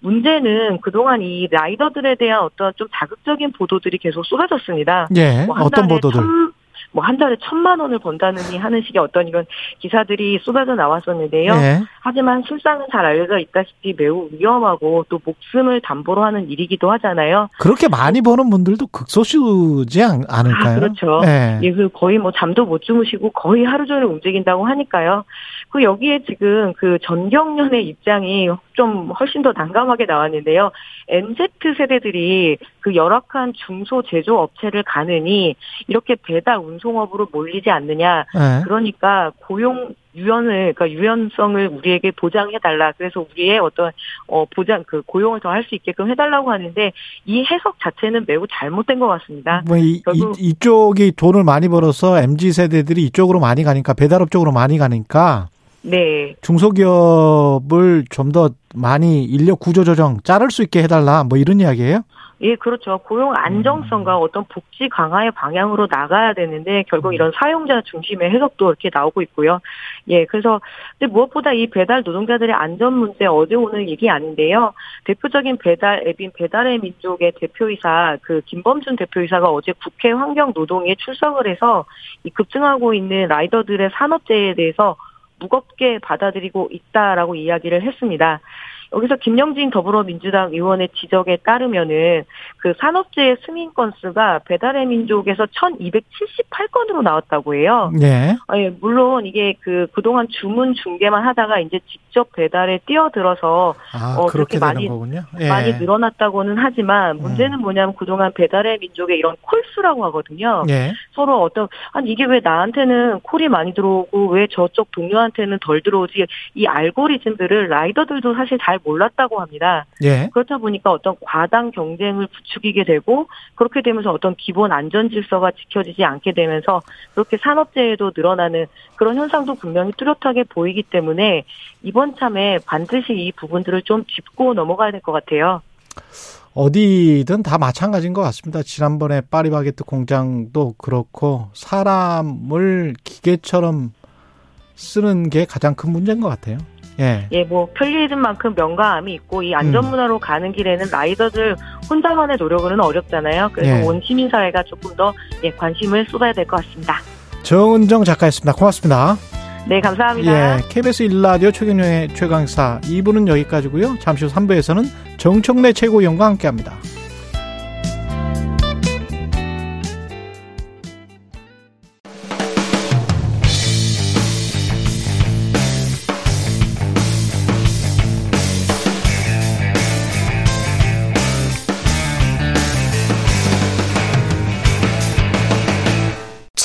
문제는 그동안 이 라이더들에 대한 어떤 좀 자극적인 보도들이 계속 쏟아졌습니다. 예. 뭐한 어떤 보도들? 천- 뭐 한 달에 천만 원을 번다느니 하는 식의 어떤 이런 기사들이 쏟아져 나왔었는데요. 예. 하지만 실상은 잘 알려져 있다시피 매우 위험하고 또 목숨을 담보로 하는 일이기도 하잖아요. 그렇게 많이 버는 분들도 극소수지 않, 않을까요? 아, 그렇죠. 예. 예, 그 거의 뭐 잠도 못 주무시고 거의 하루 종일 움직인다고 하니까요. 그 여기에 지금 그 전경련의 입장이 좀 훨씬 더 난감하게 나왔는데요. MZ 세대들이 그 열악한 중소 제조 업체를 가느니 이렇게 배달 운송업으로 몰리지 않느냐. 예. 그러니까 고용 유연을 그러니까 유연성을 우리에게 보장해 달라. 그래서 우리의 어떤 어 보장 그 고용을 더 할 수 있게끔 해 달라고 하는데 이 해석 자체는 매우 잘못된 것 같습니다. 뭐 이, 이, 이쪽이 돈을 많이 벌어서 MZ 세대들이 이쪽으로 많이 가니까 배달업 쪽으로 많이 가니까 네. 중소기업을 좀 더 많이 인력 구조 조정 자를 수 있게 해달라 뭐 이런 이야기예요? 예, 그렇죠. 고용 안정성과 음. 어떤 복지 강화의 방향으로 나가야 되는데 결국 이런 사용자 중심의 해석도 이렇게 나오고 있고요. 예, 그래서 근데 무엇보다 이 배달 노동자들의 안전 문제 어제 오늘 얘기 아닌데요. 대표적인 배달 앱인 배달의 민족의 대표이사 그 김범준 대표이사가 어제 국회 환경노동위에 출석을 해서 이 급증하고 있는 라이더들의 산업재해에 대해서 무겁게 받아들이고 있다라고 이야기를 했습니다. 여기서 김영진 더불어민주당 의원의 지적에 따르면은 그 산업재해 승인 건수가 배달의 민족에서 1278건으로 나왔다고 해요. 예. 아, 예, 물론 이게 그 그동안 주문 중개만 하다가 이제 직접 배달에 뛰어들어서 아, 어, 그렇게 많이-. 예. 많이 늘어났다고는 하지만 음. 문제는 뭐냐면 그동안 배달의 민족의 이런 콜수라고 하거든요. 예. 서로 어떤 아니 이게 왜 나한테는 콜이 많이 들어오고 왜 저쪽 동료한테는 덜 들어오지 이 알고리즘들을 라이더들도 사실 잘 몰랐다고 합니다. 예. 그렇다 보니까 어떤 과당 경쟁을 부추기게 되고 그렇게 되면서 어떤 기본 안전 질서가 지켜지지 않게 되면서 그렇게 산업재해도 늘어나는 그런 현상도 분명히 뚜렷하게 보이기 때문에 이번 참에 반드시 이 부분들을 좀 짚고 넘어가야 될 것 같아요. 어디든 다 마찬가지인 것 같습니다. 지난번에 파리바게트 공장도 그렇고 사람을 기계처럼 쓰는 게 가장 큰 문제인 것 같아요. 예. 예, 뭐 편리해진만큼 명가함이 있고 이 안전 음. 문화로 가는 길에는 라이더들 혼자만의 노력은 어렵잖아요. 그래서 예. 온 시민 사회가 조금 더 예, 관심을 쏟아야 될 것 같습니다. 정은정 작가였습니다. 고맙습니다. 네, 감사합니다. 예. KBS 1라디오 최경영의 최강사 2부는 여기까지고요. 잠시 후 3부에서는 정청래 최고위원과 함께합니다.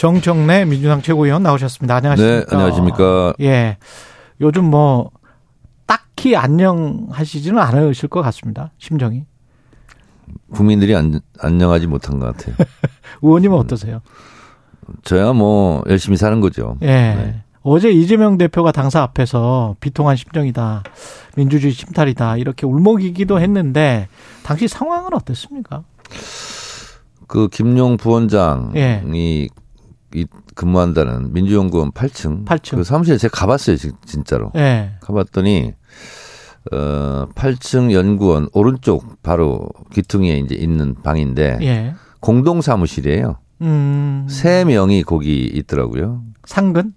정청래 민주당 최고위원 나오셨습니다. 안녕하십니까? 네, 안녕하십니까. 예, 요즘 뭐 딱히 안녕하시지는 않으실 것 같습니다. 심정이. 국민들이 안, 안녕하지 못한 것 같아요. [LAUGHS] 의원님은 어떠세요? 저야 뭐 열심히 사는 거죠. 예. 네. 어제 이재명 대표가 당사 앞에서 비통한 심정이다. 민주주의 침탈이다. 이렇게 울먹이기도 했는데 당시 상황은 어땠습니까? 그 김용 부원장이 예. 이 근무한다는 민주연구원 8층. 8층. 그 사무실에 제가 가봤어요, 진- 진짜로. 예. 가봤더니 어 8층 연구원 오른쪽 바로 귀퉁이에 이제 있는 방인데 예. 공동 사무실이에요. 음. 세 명이 거기 있더라고요. 상근?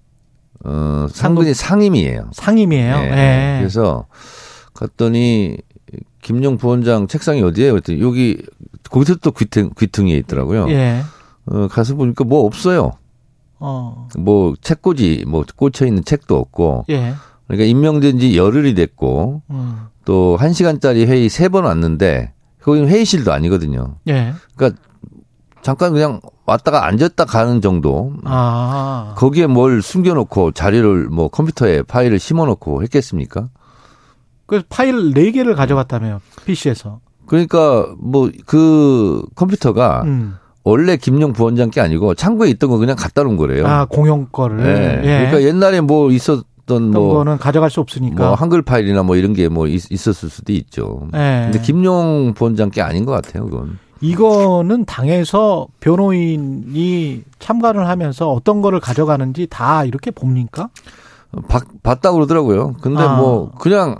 어 상근이 상임이에요. 상임이에요. 예. 예. 그래서 갔더니 김용 부원장 책상이 어디예요? 그랬더니 여기 거기서 또 귀퉁, 귀퉁이에 있더라고요. 예. 어, 가서 보니까 뭐 없어요. 어. 뭐 책꽂이 뭐 꽂혀 있는 책도 없고. 예. 그러니까 임명된 지 열흘이 됐고 음. 또 1시간짜리 회의 세 번 왔는데 거기는 회의실도 아니거든요. 예. 그러니까 잠깐 그냥 왔다가 앉았다 가는 정도. 아. 거기에 뭘 숨겨놓고 자료를 뭐 컴퓨터에 파일을 심어놓고 했겠습니까? 그 파일 네 개를 가져갔다며요. PC에서. 그러니까 뭐 그 컴퓨터가 음. 원래 김용 부원장 게 아니고 창고에 있던 거 그냥 갖다 놓은 거래요. 아, 공용 거를. 네. 예. 그러니까 옛날에 뭐 있었던 어떤 뭐, 거는 가져갈 수 없으니까. 뭐 한글 파일이나 뭐 이런 게 뭐 있었을 수도 있죠. 예. 근데 김용 부원장 게 아닌 것 같아요, 그건. 이거는 당에서 변호인이 참관을 하면서 어떤 거를 가져가는지 다 이렇게 봅니까? 바, 봤다고 그러더라고요. 근데 아. 뭐 그냥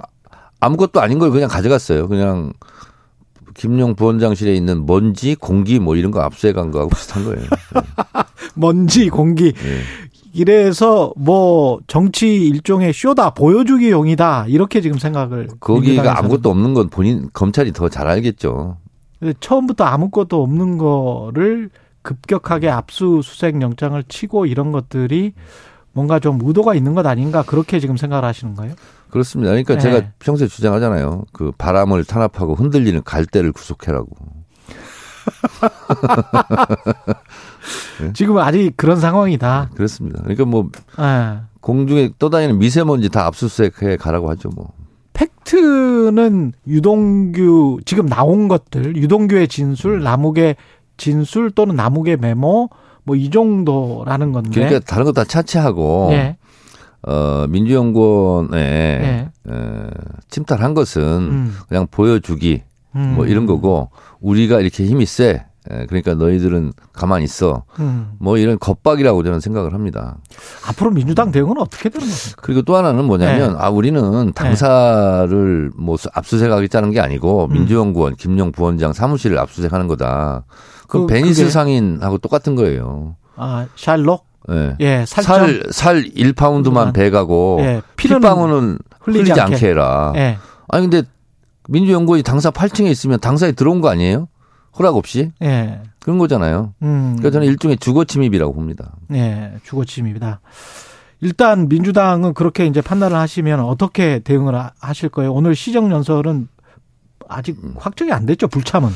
아무것도 아닌 걸 그냥 가져갔어요. 그냥 김용 부원장실에 있는 먼지, 공기 뭐 이런 거 압수해 간 거하고 비슷한 거예요. [LAUGHS] 먼지, 공기. 네. 이래서 뭐 정치 일종의 쇼다, 보여주기용이다 이렇게 지금 생각을 거기가. 아무것도 없는 건 본인 검찰이 더 잘 알겠죠. 처음부터 아무것도 없는 거를 급격하게 압수수색 영장을 치고 이런 것들이 뭔가 좀 의도가 있는 것 아닌가 그렇게 지금 생각을 하시는 거예요? 그렇습니다. 그러니까 네. 제가 평소에 주장하잖아요. 그 바람을 탄압하고 흔들리는 갈대를 구속해라고. [LAUGHS] 지금 아직 그런 상황이다. 그렇습니다. 그러니까 뭐 예. 공중에 떠다니는 미세먼지 다 압수수색해 가라고 하죠. 뭐. 팩트는 유동규 지금 나온 것들 유동규의 진술, 남욱의 진술 또는 남욱의 메모 뭐 이 정도라는 건데. 그러니까 다른 거 다 차치하고 예. 어 민주연구원에 예. 에, 침탈한 것은 음. 그냥 보여주기 음. 뭐 이런 거고 우리가 이렇게 힘이 세. 에, 그러니까 너희들은 가만히 있어. 음. 뭐 이런 겁박이라고 저는 생각을 합니다. 앞으로 민주당 대응은 어떻게 되는 겁니까? 그리고 또 하나는 뭐냐면 네. 아 우리는 당사를 뭐 수- 압수수색하겠다는 게 아니고 음. 민주연구원 김용 부원장 사무실을 압수수색하는 거다. 그럼 그- 베니스 그게- 상인하고 똑같은 거예요. 아, 샤일록? 예. 예. 살, 살 1파운드만 베가고 예, 피는 핏방울은 흘리지 흘리지, 않게. 않게 해라. 예. 아니 근데 민주연구원이 당사 8층에 있으면 당사에 들어온 거 아니에요? 허락 없이? 예. 그런 거잖아요. 음. 그러니까 저는 일종의 주거 침입이라고 봅니다. 예, 주거 침입입니다. 일단 민주당은 그렇게 이제 판단을 하시면 어떻게 대응을 하- 하실 거예요? 오늘 시정 연설은 아직 확정이 안 됐죠, 불참은.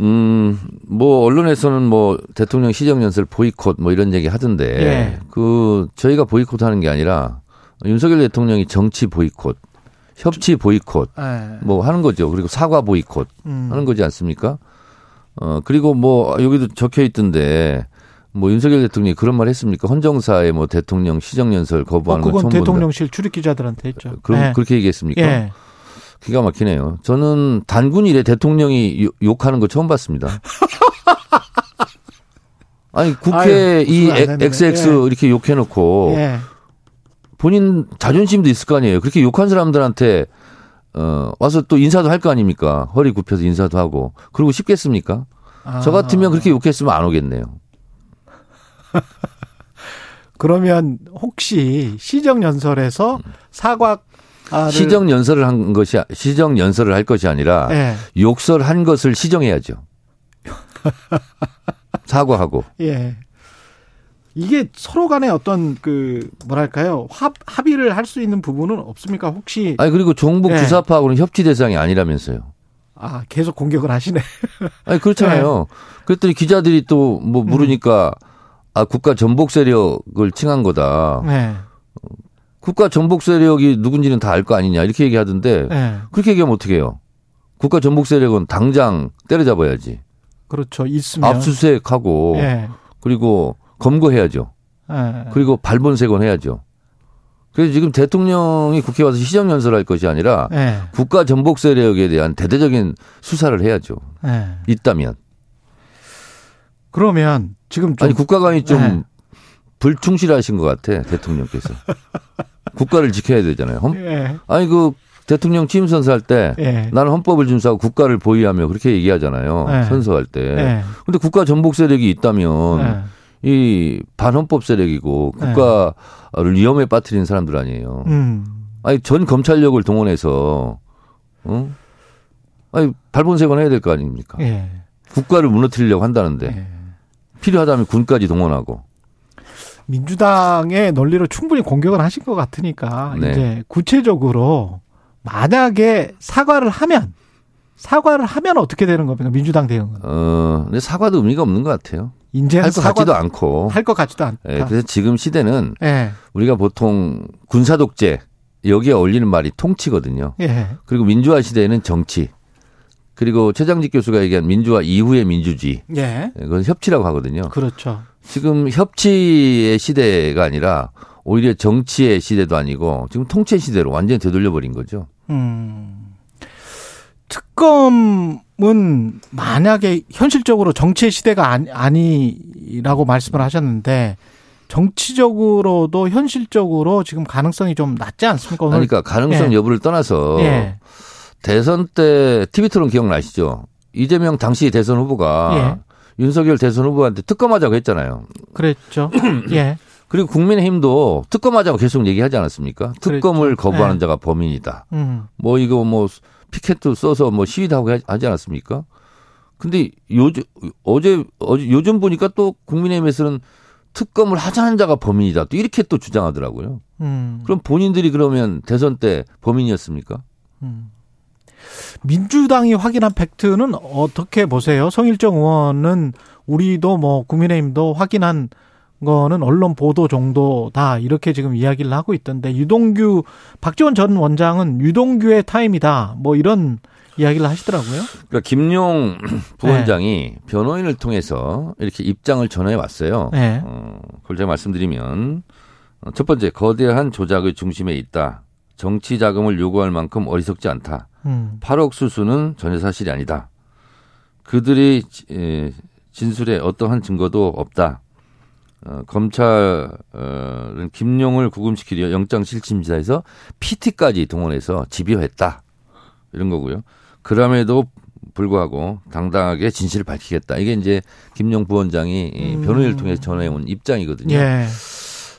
음, 뭐 언론에서는 뭐 대통령 시정 연설 보이콧 뭐 이런 얘기 하던데 예. 그 저희가 보이콧 하는 게 아니라 윤석열 대통령이 정치 보이콧, 협치 보이콧 예. 뭐 하는 거죠. 그리고 사과 보이콧 음. 하는 거지 않습니까? 어, 그리고 뭐 여기도 적혀 있던데 뭐 윤석열 대통령이 그런 말 했습니까? 헌정사의 뭐 대통령 시정 연설 어, 거부하는 건 그건. 대통령실 출입 기자들한테 했죠. 그럼 예. 그렇게 얘기했습니까? 예. 기가 막히네요. 저는 단군 일에 대통령이 욕- 욕하는 거 처음 봤습니다. [LAUGHS] 아니 국회 아유, 이. XX 예. 이렇게 욕해놓고 예. 본인 자존심도 있을 거 아니에요. 그렇게 욕한 사람들한테 어 와서 또 인사도 할 거 아닙니까? 허리 굽혀서 인사도 하고 그러고 싶겠습니까? 아. 저 같으면 그렇게 욕했으면 안 오겠네요. [LAUGHS] 그러면 혹시 시정 연설에서 사과 시정 연설을 한 것이 시정 연설을 할 것이 아니라 예. 욕설 한 것을 시정해야죠. [LAUGHS] 사과하고. 예. 이게 서로 간에 어떤 그 뭐랄까요? 합 합의를 할 수 있는 부분은 없습니까? 혹시 아니 그리고 종북 예. 주사파하고는 협치 대상이 아니라면서요. 아, 계속 공격을 하시네. [LAUGHS] 아니 그렇잖아요. 그랬더니 기자들이 또뭐 음. 물으니까 아 국가 전복 세력을 칭한 거다. 네. 국가 전복 세력이 누군지는 다 알 거 아니냐 이렇게 얘기하던데 네. 그렇게 얘기하면 어떻게 해요? 국가 전복 세력은 당장 때려잡아야지. 그렇죠. 있으면 압수수색하고 예. 그리고 검거해야죠. 예. 그리고 발본색원 해야죠. 그래서 지금 대통령이 국회 와서 시정 연설할 것이 아니라 예. 국가 전복 세력에 대한 대대적인 수사를 해야죠. 예. 있다면. 그러면 지금 좀 아니 국가관이 좀 네. 불충실하신 것 같아 대통령께서. [LAUGHS] 국가를 지켜야 되잖아요. 헌- 예. 아니 그 대통령 취임 선서할 때 예. 나는 헌법을 준수하고 국가를 보위하며 그렇게 얘기하잖아요. 네. 선서할 때. 예. 근데 국가 전복 세력이 있다면 예. 이 반헌법 세력이고 국가를 위험에 빠뜨리는 사람들 아니에요. 음. 아니 전 검찰력을 동원해서 어? 아니, 발본색원 해야 될 거 아닙니까? 예. 국가를 무너뜨리려고 한다는데 예. 필요하다면 군까지 동원하고 민주당의 논리로 충분히 공격을 하신 것 같으니까 네. 이제 구체적으로 만약에 사과를 하면 사과를 하면 어떻게 되는 겁니까? 민주당 대응은 어, 근데 사과도 의미가 없는 것 같아요. 이제 할것 같지도 않고. 할 것 같지도 않다. 예, 그래서 지금 시대는 예. 우리가 보통 군사 독재 여기에 어울리는 말이 통치거든요. 예. 그리고 민주화 시대에는 정치. 그리고 최장직 교수가 얘기한 민주화 이후의 민주주의. 예. 예, 그건 협치라고 하거든요. 그렇죠. 지금 협치의 시대가 아니라 오히려 정치의 시대도 아니고 지금 통치 시대로 완전히 되돌려 버린 거죠. 음. 특검은 만약에 현실적으로 정치의 시대가 아니, 아니라고 말씀을 하셨는데 정치적으로도 현실적으로 지금 가능성이 좀 낮지 않습니까? 오늘 그러니까 가능성 예. 여부를 떠나서 예. 대선 때 TV 토론 기억나시죠? 이재명 당시 대선 후보가 윤석열 대선 후보한테 특검하자고 했잖아요. 그랬죠. [CLEARS THROAT] 예. 그리고 국민의힘도 특검하자고 계속 얘기하지 않았습니까? 특검을 그랬죠. 거부하는 네. 자가 범인이다. 음. 뭐 이거 뭐 피켓도 써서 뭐 시위도 하고 하지 않았습니까? 근데 요즘 어제 어제 요즘 보니까 또 국민의힘에서는 특검을 하자는 자가 범인이다. 또 이렇게 또 주장하더라고요. 음. 그럼 본인들이 그러면 대선 때 범인이었습니까? 음. 민주당이 확인한 팩트는 어떻게 보세요? 성일정 의원은 우리도 뭐 국민의힘도 확인한 거는 언론 보도 정도다 이렇게 지금 이야기를 하고 있던데 유동규 박지원 전 원장은 유동규의 타임이다 뭐 이런 이야기를 하시더라고요. 그러니까 김용 [CLEARS THROAT] 부원장이 변호인을 통해서 이렇게 입장을 전해 왔어요. 네. 어, 그걸 제가 말씀드리면 어, 첫 번째 거대한 조작의 중심에 있다. 정치 자금을 요구할 만큼 어리석지 않다. 음. 8억 수수는 전혀 사실이 아니다. 그들이 진술에 어떠한 증거도 없다. 어, 검찰은 김용을 구금시키려 영장실침지사에서 PT까지 동원해서 집요했다. 이런 거고요. 그럼에도 불구하고 당당하게 진실을 밝히겠다. 이게 이제 김용 부원장이 이 음. 변호인을 통해서 전해온 입장이거든요. 예.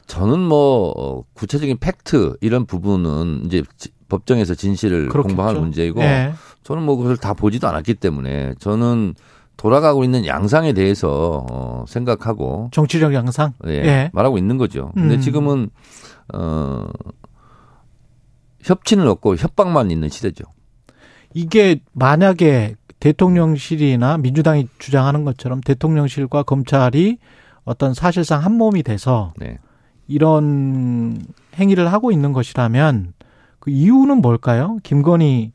저는 뭐 어, 구체적인 팩트 이런 부분은 이제 지- 법정에서 진실을 그렇겠죠. 공방할 문제이고 예. 저는 뭐 그걸 다 보지도 않았기 때문에 저는 돌아가고 있는 양상에 대해서 어, 생각하고 정치적 양상. 예, 예. 말하고 있는 거죠. 근데 음. 지금은 어 협치는 없고 협박만 있는 시대죠. 이게 만약에 대통령실이나 민주당이 주장하는 것처럼 대통령실과 검찰이 어떤 사실상 한 몸이 돼서 네. 이런 행위를 하고 있는 것이라면 그 이유는 뭘까요? 김건희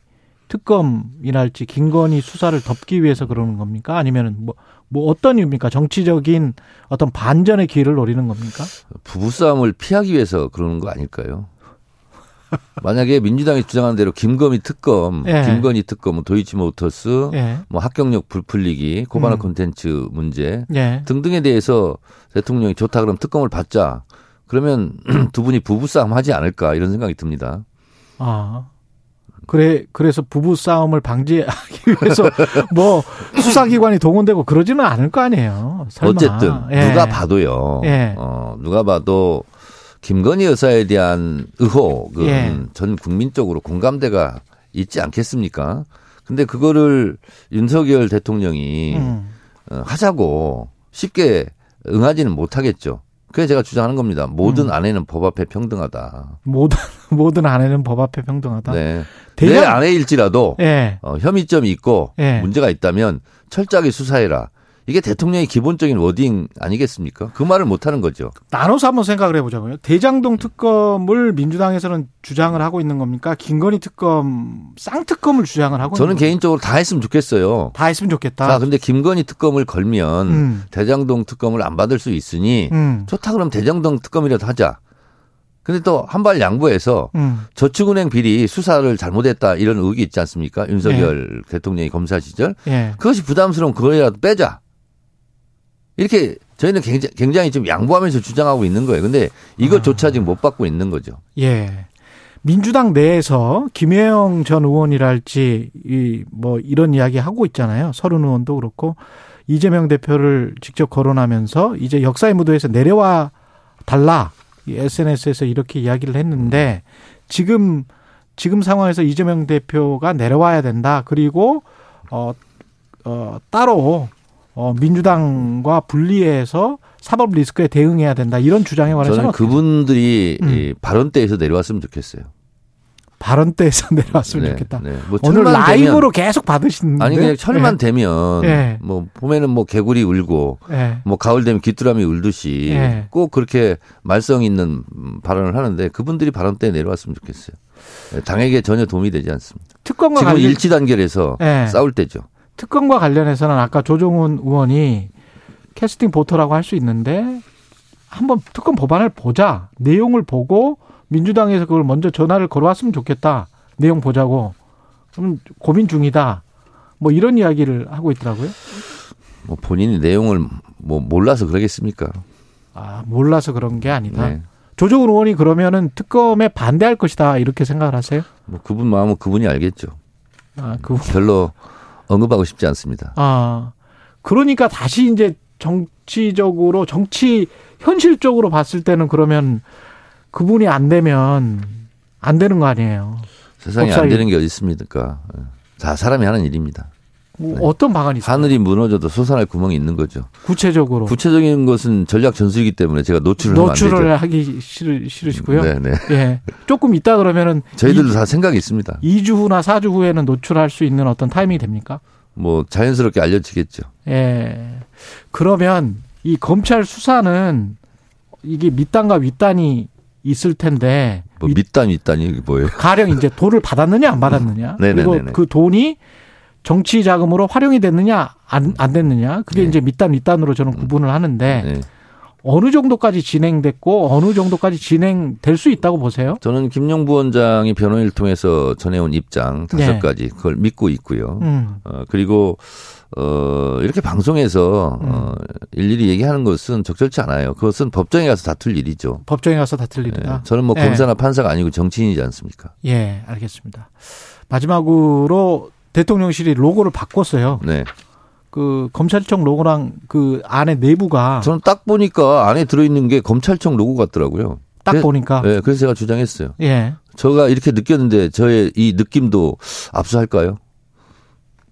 특검이랄지 김건희 수사를 덮기 위해서 그러는 겁니까? 아니면 뭐, 뭐 어떤 이유입니까? 정치적인 어떤 반전의 기회를 노리는 겁니까? 부부싸움을 피하기 위해서 그러는 거 아닐까요? 만약에 민주당이 주장하는 대로 김건희 특검, 예. 김건희 특검, 뭐 도이치모터스, 예. 뭐 합격력 불풀리기, 고발화 음. 콘텐츠 문제 예. 등등에 대해서 대통령이 좋다 그럼 특검을 받자. 그러면 [CLEARS THROAT] 두 분이 부부싸움 하지 않을까 이런 생각이 듭니다. 아. 그래, 그래서 부부 싸움을 방지하기 [LAUGHS] 위해서 뭐 수사기관이 동원되고 그러지는 않을 거 아니에요. 설마. 어쨌든 예. 누가 봐도요. 예. 어, 누가 봐도 김건희 여사에 대한 의혹은 예. 전 국민적으로 공감대가 있지 않겠습니까? 근데 그거를 윤석열 대통령이 음. 어, 하자고 쉽게 응하지는 못하겠죠. 그래서 제가 주장하는 겁니다. 모든 음. 아내는 법 앞에 평등하다. 모든 [LAUGHS] 모든 아내는 법 앞에 평등하다. 네. 대장- 내 아내일지라도 예. 어, 혐의점이 있고 예. 문제가 있다면 철저하게 수사해라. 이게 대통령의 기본적인 워딩 아니겠습니까? 그 말을 못 하는 거죠. 나눠서 한번 생각을 해보자고요. 대장동 특검을 민주당에서는 주장을 하고 있는 겁니까? 김건희 특검, 쌍특검을 주장을 하고 저는 있는 겁니까? 개인적으로 다 했으면 좋겠어요. 다 했으면 좋겠다. 자, 근데 김건희 특검을 걸면 음. 대장동 특검을 안 받을 수 있으니 음. 좋다 그럼 대장동 특검이라도 하자. 근데 또 한 발 양보해서 음. 저축은행 비리 수사를 잘못했다 이런 의혹이 있지 않습니까? 윤석열 대통령이 검사 시절. 예. 그것이 부담스러운 그거라도 빼자. 이렇게 저희는 굉장히, 굉장히 좀 양보하면서 주장하고 있는 거예요. 근데 이것조차 지금 못 받고 있는 거죠. 예. 민주당 내에서 김혜영 전 의원이랄지 이 뭐 이런 이야기 하고 있잖아요. 서른 의원도 그렇고 이재명 대표를 직접 거론하면서 이제 역사의 무도에서 내려와 달라. 이 SNS에서 이렇게 이야기를 했는데 지금 지금 상황에서 이재명 대표가 내려와야 된다. 그리고 어, 어 따로 어 민주당과 분리해서 사법 리스크에 대응해야 된다. 이런 주장에 관해서는 저는 그분들이 음. 이 발언 때에서 내려왔으면 좋겠어요. 발언 때에서 [LAUGHS] 내려왔으면 네, 좋겠다. 네. 뭐 오늘 라이브로 계속 받으시는데 아니 그냥 철만 예. 되면 예. 뭐 봄에는 뭐 개구리 울고 예. 뭐 가을 되면 귀뚜라미 울듯이 예. 꼭 그렇게 말썽 있는 음, 발언을 하는데 그분들이 발언 때 내려왔으면 좋겠어요. 예, 당에게 전혀 도움이 되지 않습니다. 특검과 지금 관련 일치 단결해서 예. 싸울 때죠. 특검과 관련해서는 아까 조정훈 의원이 캐스팅 보터라고 할 수 있는데 한번 특검 법안을 보자. 내용을 보고 민주당에서 그걸 먼저 전화를 걸어왔으면 좋겠다. 내용 보자고. 좀 고민 중이다. 뭐 이런 이야기를 하고 있더라고요. 뭐 본인이 내용을 뭐 몰라서 그러겠습니까? 아, 몰라서 그런 게 아니다. 네. 조정훈 의원이 그러면은 특검에 반대할 것이다. 이렇게 생각을 하세요? 뭐 그분 마음은 그분이 알겠죠. 아, 그 별로 언급하고 싶지 않습니다. 아, 그러니까 다시 이제 정치적으로, 정치, 현실적으로 봤을 때는 그러면 그분이 안 되면 안 되는 거 아니에요. 세상에 법사위. 안 되는 게 어디 있습니까? 예. 다 사람이 하는 일입니다. 뭐 어떤 방안이 있어요? 하늘이 무너져도 솟아날 구멍이 있는 거죠. 구체적으로. 구체적인 것은 전략 전술이기 때문에 제가 노출을. 노출을 하기 싫으, 싫으시고요. 네, 네. 예. 조금 있다 그러면은 저희들도 다 생각이 있습니다. 2주 후나 4주 후에는 노출할 수 있는 어떤 타이밍이 됩니까? 뭐 자연스럽게 알려지겠죠. 예. 그러면 이 검찰 수사는 이게 밑단과 윗단이 있을 텐데 뭐 밑단 윗단이 뭐예요? 가령 이제 돈을 받았느냐 안 받았느냐 네네네네. [LAUGHS] 그리고 그 돈이 정치 자금으로 활용이 됐느냐 안, 안 됐느냐 그게 네. 이제 밑단 윗단으로 저는 구분을 하는데 네. 어느 정도까지 진행됐고 어느 정도까지 진행될 수 있다고 보세요? 저는 김용 부원장이 변호인을 통해서 전해온 입장 다섯 네. 가지 그걸 믿고 있고요. 음. 어, 그리고 어, 이렇게 방송에서 어, 일일이 얘기하는 것은 적절치 않아요. 그것은 법정에 가서 다툴 일이죠. 법정에 가서 다툴 예, 일이다. 저는 뭐 예. 검사나 판사가 아니고 정치인이지 않습니까? 예, 알겠습니다. 마지막으로 대통령실이 로고를 바꿨어요. 네. 그 검찰청 로고랑 그 안에 내부가 저는 딱 보니까 안에 들어있는 게 검찰청 로고 같더라고요. 딱 그래- 보니까 네, 그래서 제가 주장했어요. 예. 제가 이렇게 느꼈는데 저의 이 느낌도 압수할까요?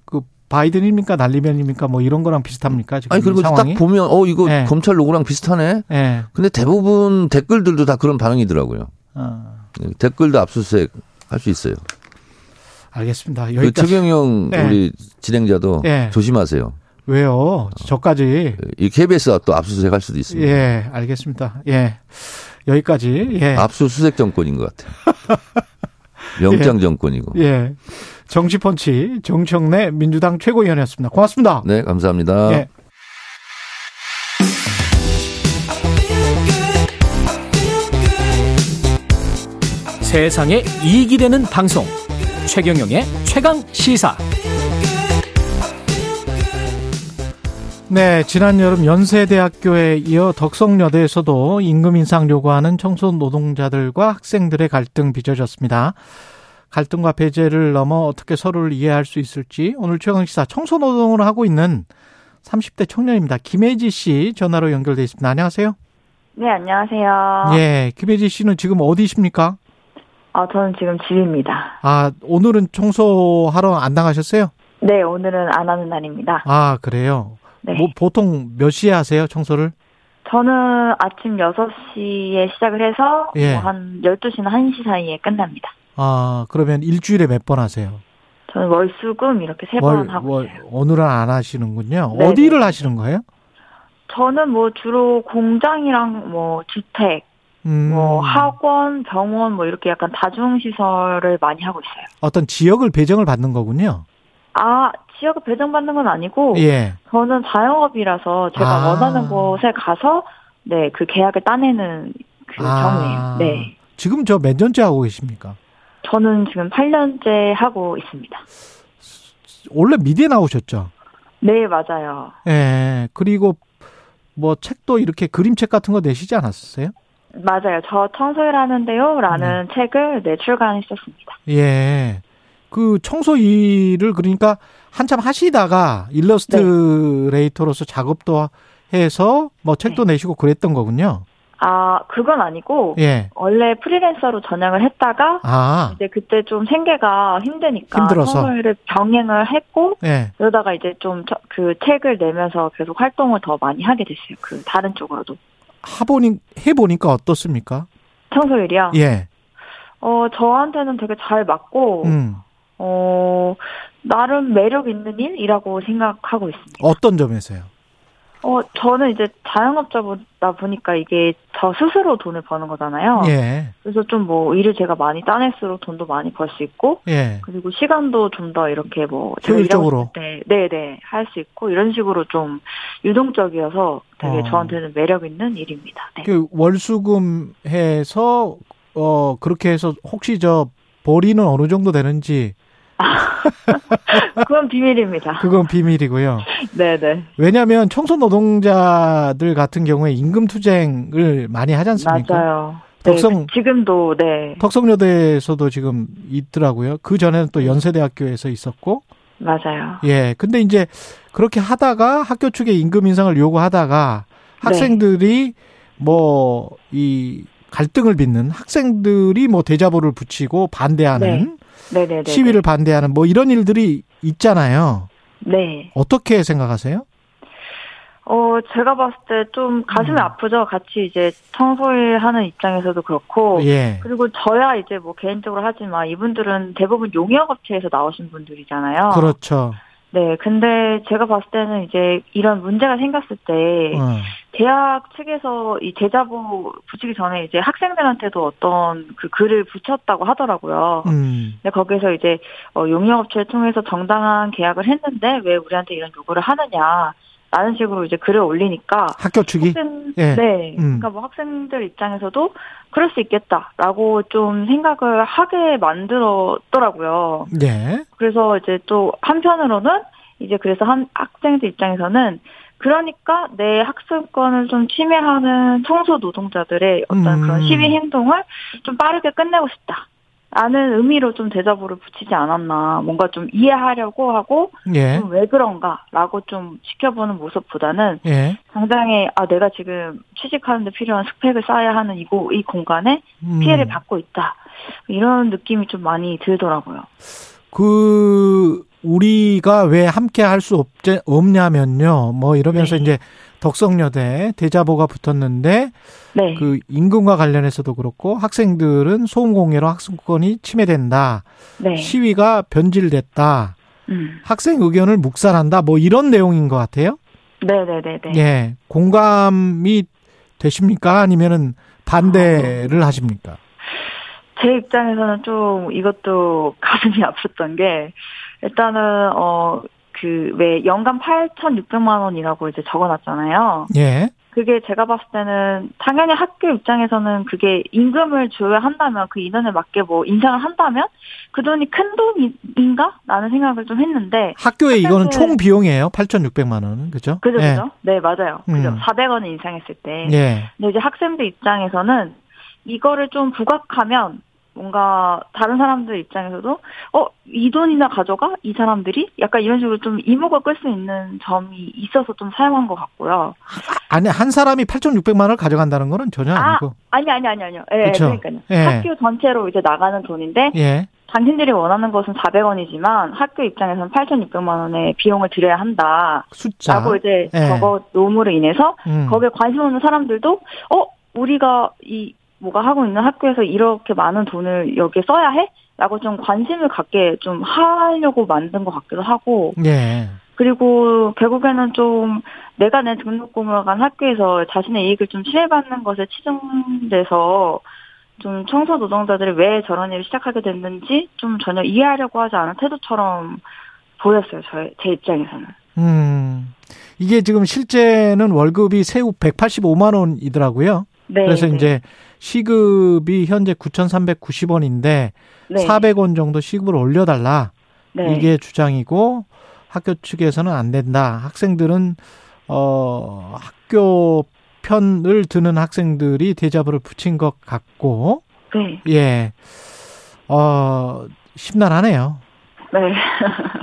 그 바이든입니까 날리면입니까 뭐 이런 거랑 비슷합니까 지금 아니 그리고 이 상황이? 딱 보면 어 이거 예. 검찰 로고랑 비슷하네. 예. 근데 대부분 댓글들도 다 그런 반응이더라고요. 어, 네, 댓글도 압수수색 할 수 있어요. 알겠습니다. 그 여기까지 최경영 예. 우리 진행자도 예. 조심하세요. 왜요? 저까지 이 KBS가 또 압수수색 할 수도 있습니다. 예, 알겠습니다. 예. 여기까지 예. 압수수색 정권인 것 같아요. [LAUGHS] 영장 정권이고. 예. 정치펀치 정청래 민주당 최고위원이었습니다. 고맙습니다. 네, 감사합니다. 예. 세상에 이익이 되는 방송 최경영의 최강 시사 네, 지난 여름 연세대학교에 이어 덕성여대에서도 임금 인상 요구하는 청소 노동자들과 학생들의 갈등 빚어졌습니다. 갈등과 배제를 넘어 어떻게 서로를 이해할 수 있을지 오늘 최강시사 청소 노동을 하고 있는 30대 청년입니다. 김혜지 씨 전화로 연결돼 있습니다. 안녕하세요. 네, 안녕하세요. 예, 김혜지 씨는 지금 어디십니까? 어, 저는 지금 집입니다. 아, 오늘은 청소하러 안 나가셨어요? 네, 오늘은 안 하는 날입니다. 아, 그래요. 네. 뭐 보통 몇 시에 하세요, 청소를? 저는 아침 6시에 시작을 해서 예. 뭐 한 12시나 1시 사이에 끝납니다. 아, 그러면 일주일에 몇 번 하세요? 저는 월 수 금 이렇게 세 번 하고 있어요. 오늘은 안 하시는군요. 네, 어디를 네. 하시는 거예요? 저는 뭐 주로 공장이랑 뭐 주택, 음, 뭐 학원, 병원 뭐 이렇게 약간 다중 시설을 많이 하고 있어요. 어떤 지역을 배정을 받는 거군요. 아, 지역을 배정받는 건 아니고 예. 저는 자영업이라서 제가 아. 원하는 곳에 가서 네, 그 계약을 따내는 그 아. 경우예요. 네. 지금 저 몇 년째 하고 계십니까? 저는 지금 8년째 하고 있습니다. 원래 미대 나오셨죠? 네, 맞아요. 예. 그리고 뭐 책도 이렇게 그림책 같은 거 내시지 않았어요? 맞아요. 저 청소일 하는데요. 라는 책을 네, 출간했었습니다. 예. 그 청소 일을 그러니까 한참 하시다가 일러스트레이터로서 작업도 해서 뭐 책도 내시고 그랬던 거군요. 아, 그건 아니고, 예. 원래 프리랜서로 전향을 했다가, 아, 이제 그때 좀 생계가 힘드니까, 힘들어서. 청소일을 병행을 했고, 예. 그러다가 이제 좀 그 책을 내면서 계속 활동을 더 많이 하게 됐어요. 그 다른 쪽으로도. 하보니, 해보니까 어떻습니까? 청소일이요? 예. 어, 저한테는 되게 잘 맞고, 음. 어, 나름 매력 있는 일이라고 생각하고 있습니다. 어떤 점에서요? 어, 저는 이제 자영업자다 보니까 이게 저 스스로 돈을 버는 거잖아요. 예. 그래서 좀 뭐 일을 제가 많이 따낼수록 돈도 많이 벌 수 있고, 예. 그리고 시간도 좀 더 이렇게 뭐 효율적으로. 때, 네네 할 수 있고 이런 식으로 좀 유동적이어서 되게 어. 저한테는 매력 있는 일입니다. 네. 그 월수금 해서, 어, 그렇게 해서 혹시 저, 벌이는 어느 정도 되는지, [LAUGHS] [LAUGHS] 그건 비밀입니다. 그건 비밀이고요. 네네 왜냐하면 청소 노동자들 같은 경우에 임금 투쟁을 많이 하지 않습니까? 맞아요. 네, 덕성- 지금도 네 덕성여대에서도 지금 있더라고요. 그 전에는 또 연세대학교에서 있었고, 맞아요. 예. 근데 이제 그렇게 하다가 학교 측에 임금 인상을 요구하다가 네. 학생들이 뭐이 갈등을 빚는 학생들이 뭐 대자보를 붙이고 반대하는 네 네네. 시위를 반대하는 뭐 이런 일들이 있잖아요. 네. 어떻게 생각하세요? 어, 제가 봤을 때 좀 가슴이 음. 아프죠. 같이 이제 청소일 하는 입장에서도 그렇고. 예. 그리고 저야 이제 뭐 개인적으로 하지만 이분들은 대부분 용역업체에서 나오신 분들이잖아요. 그렇죠. 네. 근데 제가 봤을 때는 이제 이런 문제가 생겼을 때 어. 대학 측에서 이 대자보 붙이기 전에 이제 학생들한테도 어떤 그 글을 붙였다고 하더라고요. 음. 근데 거기서 이제 어, 용역업체를 통해서 정당한 계약을 했는데 왜 우리한테 이런 요구를 하느냐. 라는 식으로 이제 글을 올리니까 학교 측이 학생, 예. 네. 음. 그러니까 뭐 학생들 입장에서도 그럴 수 있겠다라고 좀 생각을 하게 만들었더라고요. 예. 그래서 이제 또 한편으로는 이제 그래서 한 학생들 입장에서는 그러니까 내 학습권을 좀 침해하는 청소 노동자들의 어떤 음. 그런 시위 행동을 좀 빠르게 끝내고 싶다. 라는 의미로 좀 대자보를 붙이지 않았나. 뭔가 좀 이해하려고 하고 예. 좀 왜 그런가라고 좀 지켜보는 모습보다는 예. 당장에 아 내가 지금 취직하는데 필요한 스펙을 쌓아야 하는 이고 이 공간에 음. 피해를 받고 있다 이런 느낌이 좀 많이 들더라고요. 그 우리가 왜 함께 할 수 없냐면요. 뭐 이러면서 네. 이제 덕성여대 대자보가 붙었는데 네, 그 임금과 관련해서도 그렇고 학생들은 소음 공해로 학습권이 침해된다. 네, 시위가 변질됐다. 음, 학생 의견을 묵살한다. 뭐 이런 내용인 것 같아요. 네, 네, 네, 네. 예. 공감이 되십니까? 아니면은 반대를 하십니까? 제 입장에서는 좀 이것도 가슴이 아팠던 게 일단은 어 그 왜 연간 8,600만 원이라고 이제 적어놨잖아요. 예. 그게 제가 봤을 때는 당연히 학교 입장에서는 그게 임금을 줘야 한다면 그 인원에 맞게 뭐 인상을 한다면 그 돈이 큰 돈인가? 라는 생각을 좀 했는데 학교에 이거는 총 비용이에요. 8,600만 원은. 그죠? 그죠 예. 그죠? 네 맞아요. 그죠. 음. 400원을 인상했을 때. 예. 근데 이제 학생들 입장에서는 이거를 좀 부각하면 뭔가 다른 사람들 입장에서도 어 이 돈이나 가져가 이 사람들이 약간 이런 식으로 좀 이목을 끌 수 있는 점이 있어서 좀 사용한 것 같고요. 아니 한 사람이 8,600만 원을 가져간다는 거는 전혀 아, 아니고. 아니 아니 아니 아니요. 예, 그쵸. 그러니까요. 예. 학교 전체로 이제 나가는 돈인데 예. 당신들이 원하는 것은 400원이지만 학교 입장에서는 8,600만 원의 비용을 들여야 한다. 숫자. 라고 이제 예. 적어 놓음으로 인해서 음. 거기에 관심 없는 사람들도 어 우리가 이 뭐가 하고 있는 학교에서 이렇게 많은 돈을 여기에 써야 해? 라고 좀 관심을 갖게 좀 하려고 만든 것 같기도 하고 예. 그리고 결국에는 좀 내가 낸 등록금을 간 학교에서 자신의 이익을 좀 침해받는 것에 치중돼서 좀 청소 노동자들이 왜 저런 일을 시작하게 됐는지 좀 전혀 이해하려고 하지 않은 태도처럼 보였어요. 저, 제 입장에서는. 음. 이게 지금 실제는 월급이 세후 185만 원이더라고요. 네. 그래서 네. 이제 시급이 현재 9,390원인데 네. 400원 정도 시급을 올려달라. 네. 이게 주장이고 학교 측에서는 안 된다. 학생들은 어 학교 편을 드는 학생들이 대자보를 붙인 것 같고 네. 예. 어 심란하네요. 네.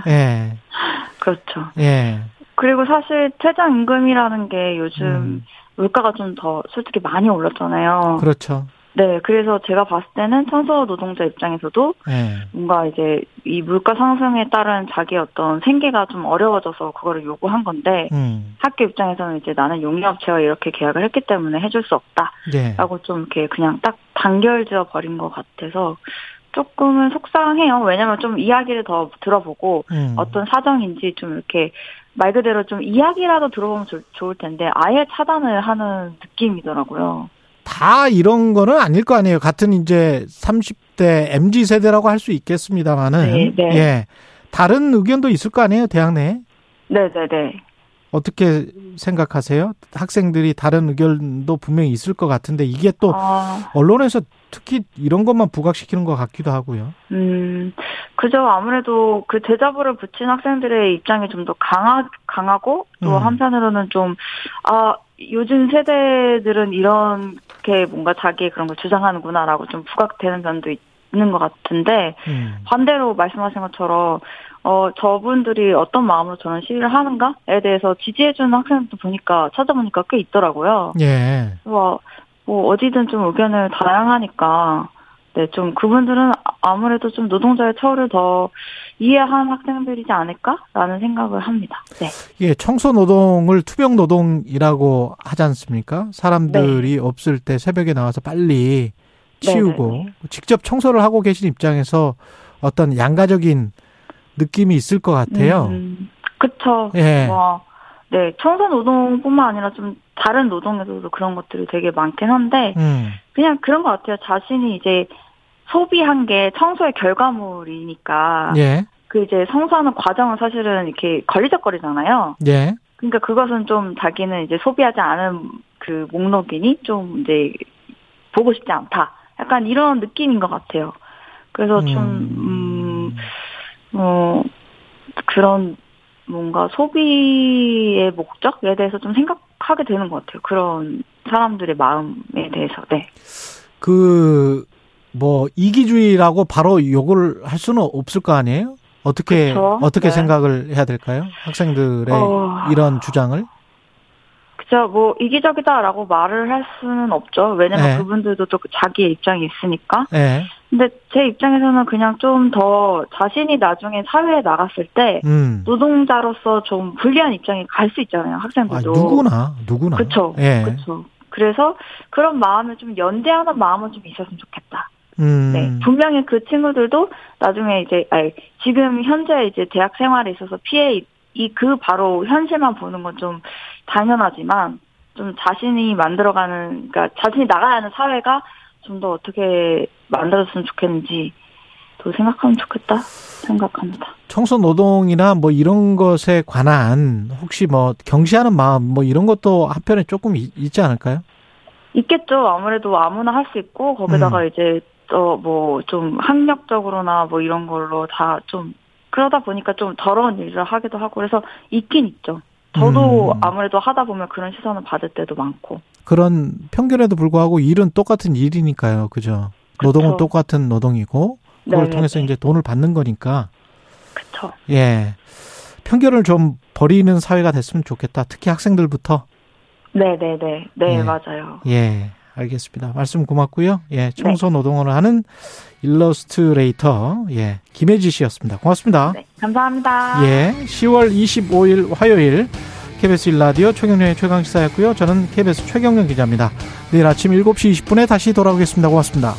예. [LAUGHS] 그렇죠. 예. 그리고 사실 최저임금이라는 게 요즘 음. 물가가 좀 더 솔직히 많이 올랐잖아요. 그렇죠. 네, 그래서 제가 봤을 때는 청소 노동자 입장에서도 예. 뭔가 이제 이 물가 상승에 따른 자기 어떤 생계가 좀 어려워져서 그거를 요구한 건데 음. 학교 입장에서는 이제 나는 용역체와 이렇게 계약을 했기 때문에 해줄 수 예. 없다라고 좀 이렇게 그냥 딱 단결지어 버린 것 같아서 조금은 속상해요. 왜냐면 좀 이야기를 더 들어보고 음. 어떤 사정인지 좀 이렇게 말 그대로 좀 이야기라도 들어보면 좋- 좋을 텐데 아예 차단을 하는 느낌이더라고요. 다 이런 거는 아닐 거 아니에요. 같은 이제 30대 MZ 세대라고 할 수 있겠습니다만은 네, 네. 예. 다른 의견도 있을 거 아니에요, 대학 내에. 네 네 네. 어떻게 생각하세요? 학생들이 다른 의견도 분명히 있을 것 같은데 이게 또 아, 언론에서 특히 이런 것만 부각시키는 것 같기도 하고요. 음, 그죠. 아무래도 그 대자보를 붙인 학생들의 입장이 좀 더 강하, 강하고 또 음. 한편으로는 좀, 아, 요즘 세대들은 이렇게 뭔가 자기 그런 걸 주장하는구나라고 좀 부각되는 면도 있는 것 같은데, 음. 반대로 말씀하신 것처럼 어 저분들이 어떤 마음으로 저런 시위를 하는가에 대해서 지지해주는 학생들도 보니까 찾아보니까 꽤 있더라고요. 예. 뭐, 뭐 어디든 좀 의견을 다양하니까 네 좀 그분들은 아무래도 좀 노동자의 처우를 더 이해한 학생들이지 않을까라는 생각을 합니다. 네. 이게 청소 노동을 투병 노동이라고 하지 않습니까? 사람들이 없을 때 새벽에 나와서 빨리 치우고 네, 네, 직접 청소를 하고 계신 입장에서 어떤 양가적인 느낌이 있을 것 같아요. 음, 그쵸. 예. 뭐, 네 청소 노동뿐만 아니라 좀 다른 노동에서도 그런 것들이 되게 많긴 한데 음. 그냥 그런 것 같아요. 자신이 이제 소비한 게 청소의 결과물이니까 예. 그 이제 청소하는 과정은 사실은 이렇게 걸리적거리잖아요. 예. 그러니까 그것은 좀 자기는 이제 소비하지 않은 그 목록이니 좀 이제 보고 싶지 않다. 약간 이런 느낌인 것 같아요. 그래서 좀, 음, 어, 그런 뭔가 소비의 목적에 대해서 좀 생각하게 되는 것 같아요. 그런 사람들의 마음에 대해서. 네. 그, 뭐, 이기주의라고 바로 욕을 할 수는 없을 거 아니에요? 어떻게, 그쵸. 어떻게 네. 생각을 해야 될까요? 학생들의 어. 이런 주장을? 그죠. 뭐, 이기적이다라고 말을 할 수는 없죠. 왜냐면 네. 그분들도 또 자기의 입장이 있으니까. 예. 근데 제 입장에서는 그냥 좀 더 자신이 나중에 사회에 나갔을 때 음. 노동자로서 좀 불리한 입장에 갈 수 있잖아요. 아, 학생들도. 누구나, 누구나. 그쵸. 예. 그쵸. 그래서 그런 마음을 좀 연대하는 마음은 좀 있었으면 좋겠다. 음. 네. 분명히 그 친구들도 나중에 이제, 아니, 지금 현재 이제 대학 생활에 있어서 피해, 이 그 바로 현실만 보는 건 좀 당연하지만 좀 자신이 만들어가는, 그러니까 자신이 나가야 하는 사회가 좀 더 어떻게 만들어졌으면 좋겠는지 또 생각하면 좋겠다 생각합니다. 청소 노동이나 뭐 이런 것에 관한 혹시 뭐 경시하는 마음 뭐 이런 것도 한편에 조금 이- 있지 않을까요? 있겠죠. 아무래도 아무나 할 수 있고 거기다가 음. 이제 또 뭐 좀 학력적으로나 뭐 이런 걸로 다 좀 그러다 보니까 좀 더러운 일을 하기도 하고 그래서 있긴 있죠. 저도 음. 아무래도 하다 보면 그런 시선을 받을 때도 많고. 그런 편견에도 불구하고 일은 똑같은 일이니까요. 그죠? 노동은 똑같은 노동이고 그걸 네네네. 통해서 이제 돈을 받는 거니까 그쵸. 예. 편견을 좀 버리는 사회가 됐으면 좋겠다. 특히 학생들부터. 네네네. 네, 예. 맞아요. 예. 알겠습니다. 말씀 고맙고요. 예. 청소 노동을 하는 일러스트레이터 예. 김혜지 씨였습니다. 고맙습니다. 네, 감사합니다. 예. 10월 25일 화요일 KBS 1라디오 최경련의 최강시사였고요. 저는 KBS 최경련 기자입니다. 내일 아침 7시 20분에 다시 돌아오겠습니다. 고맙습니다.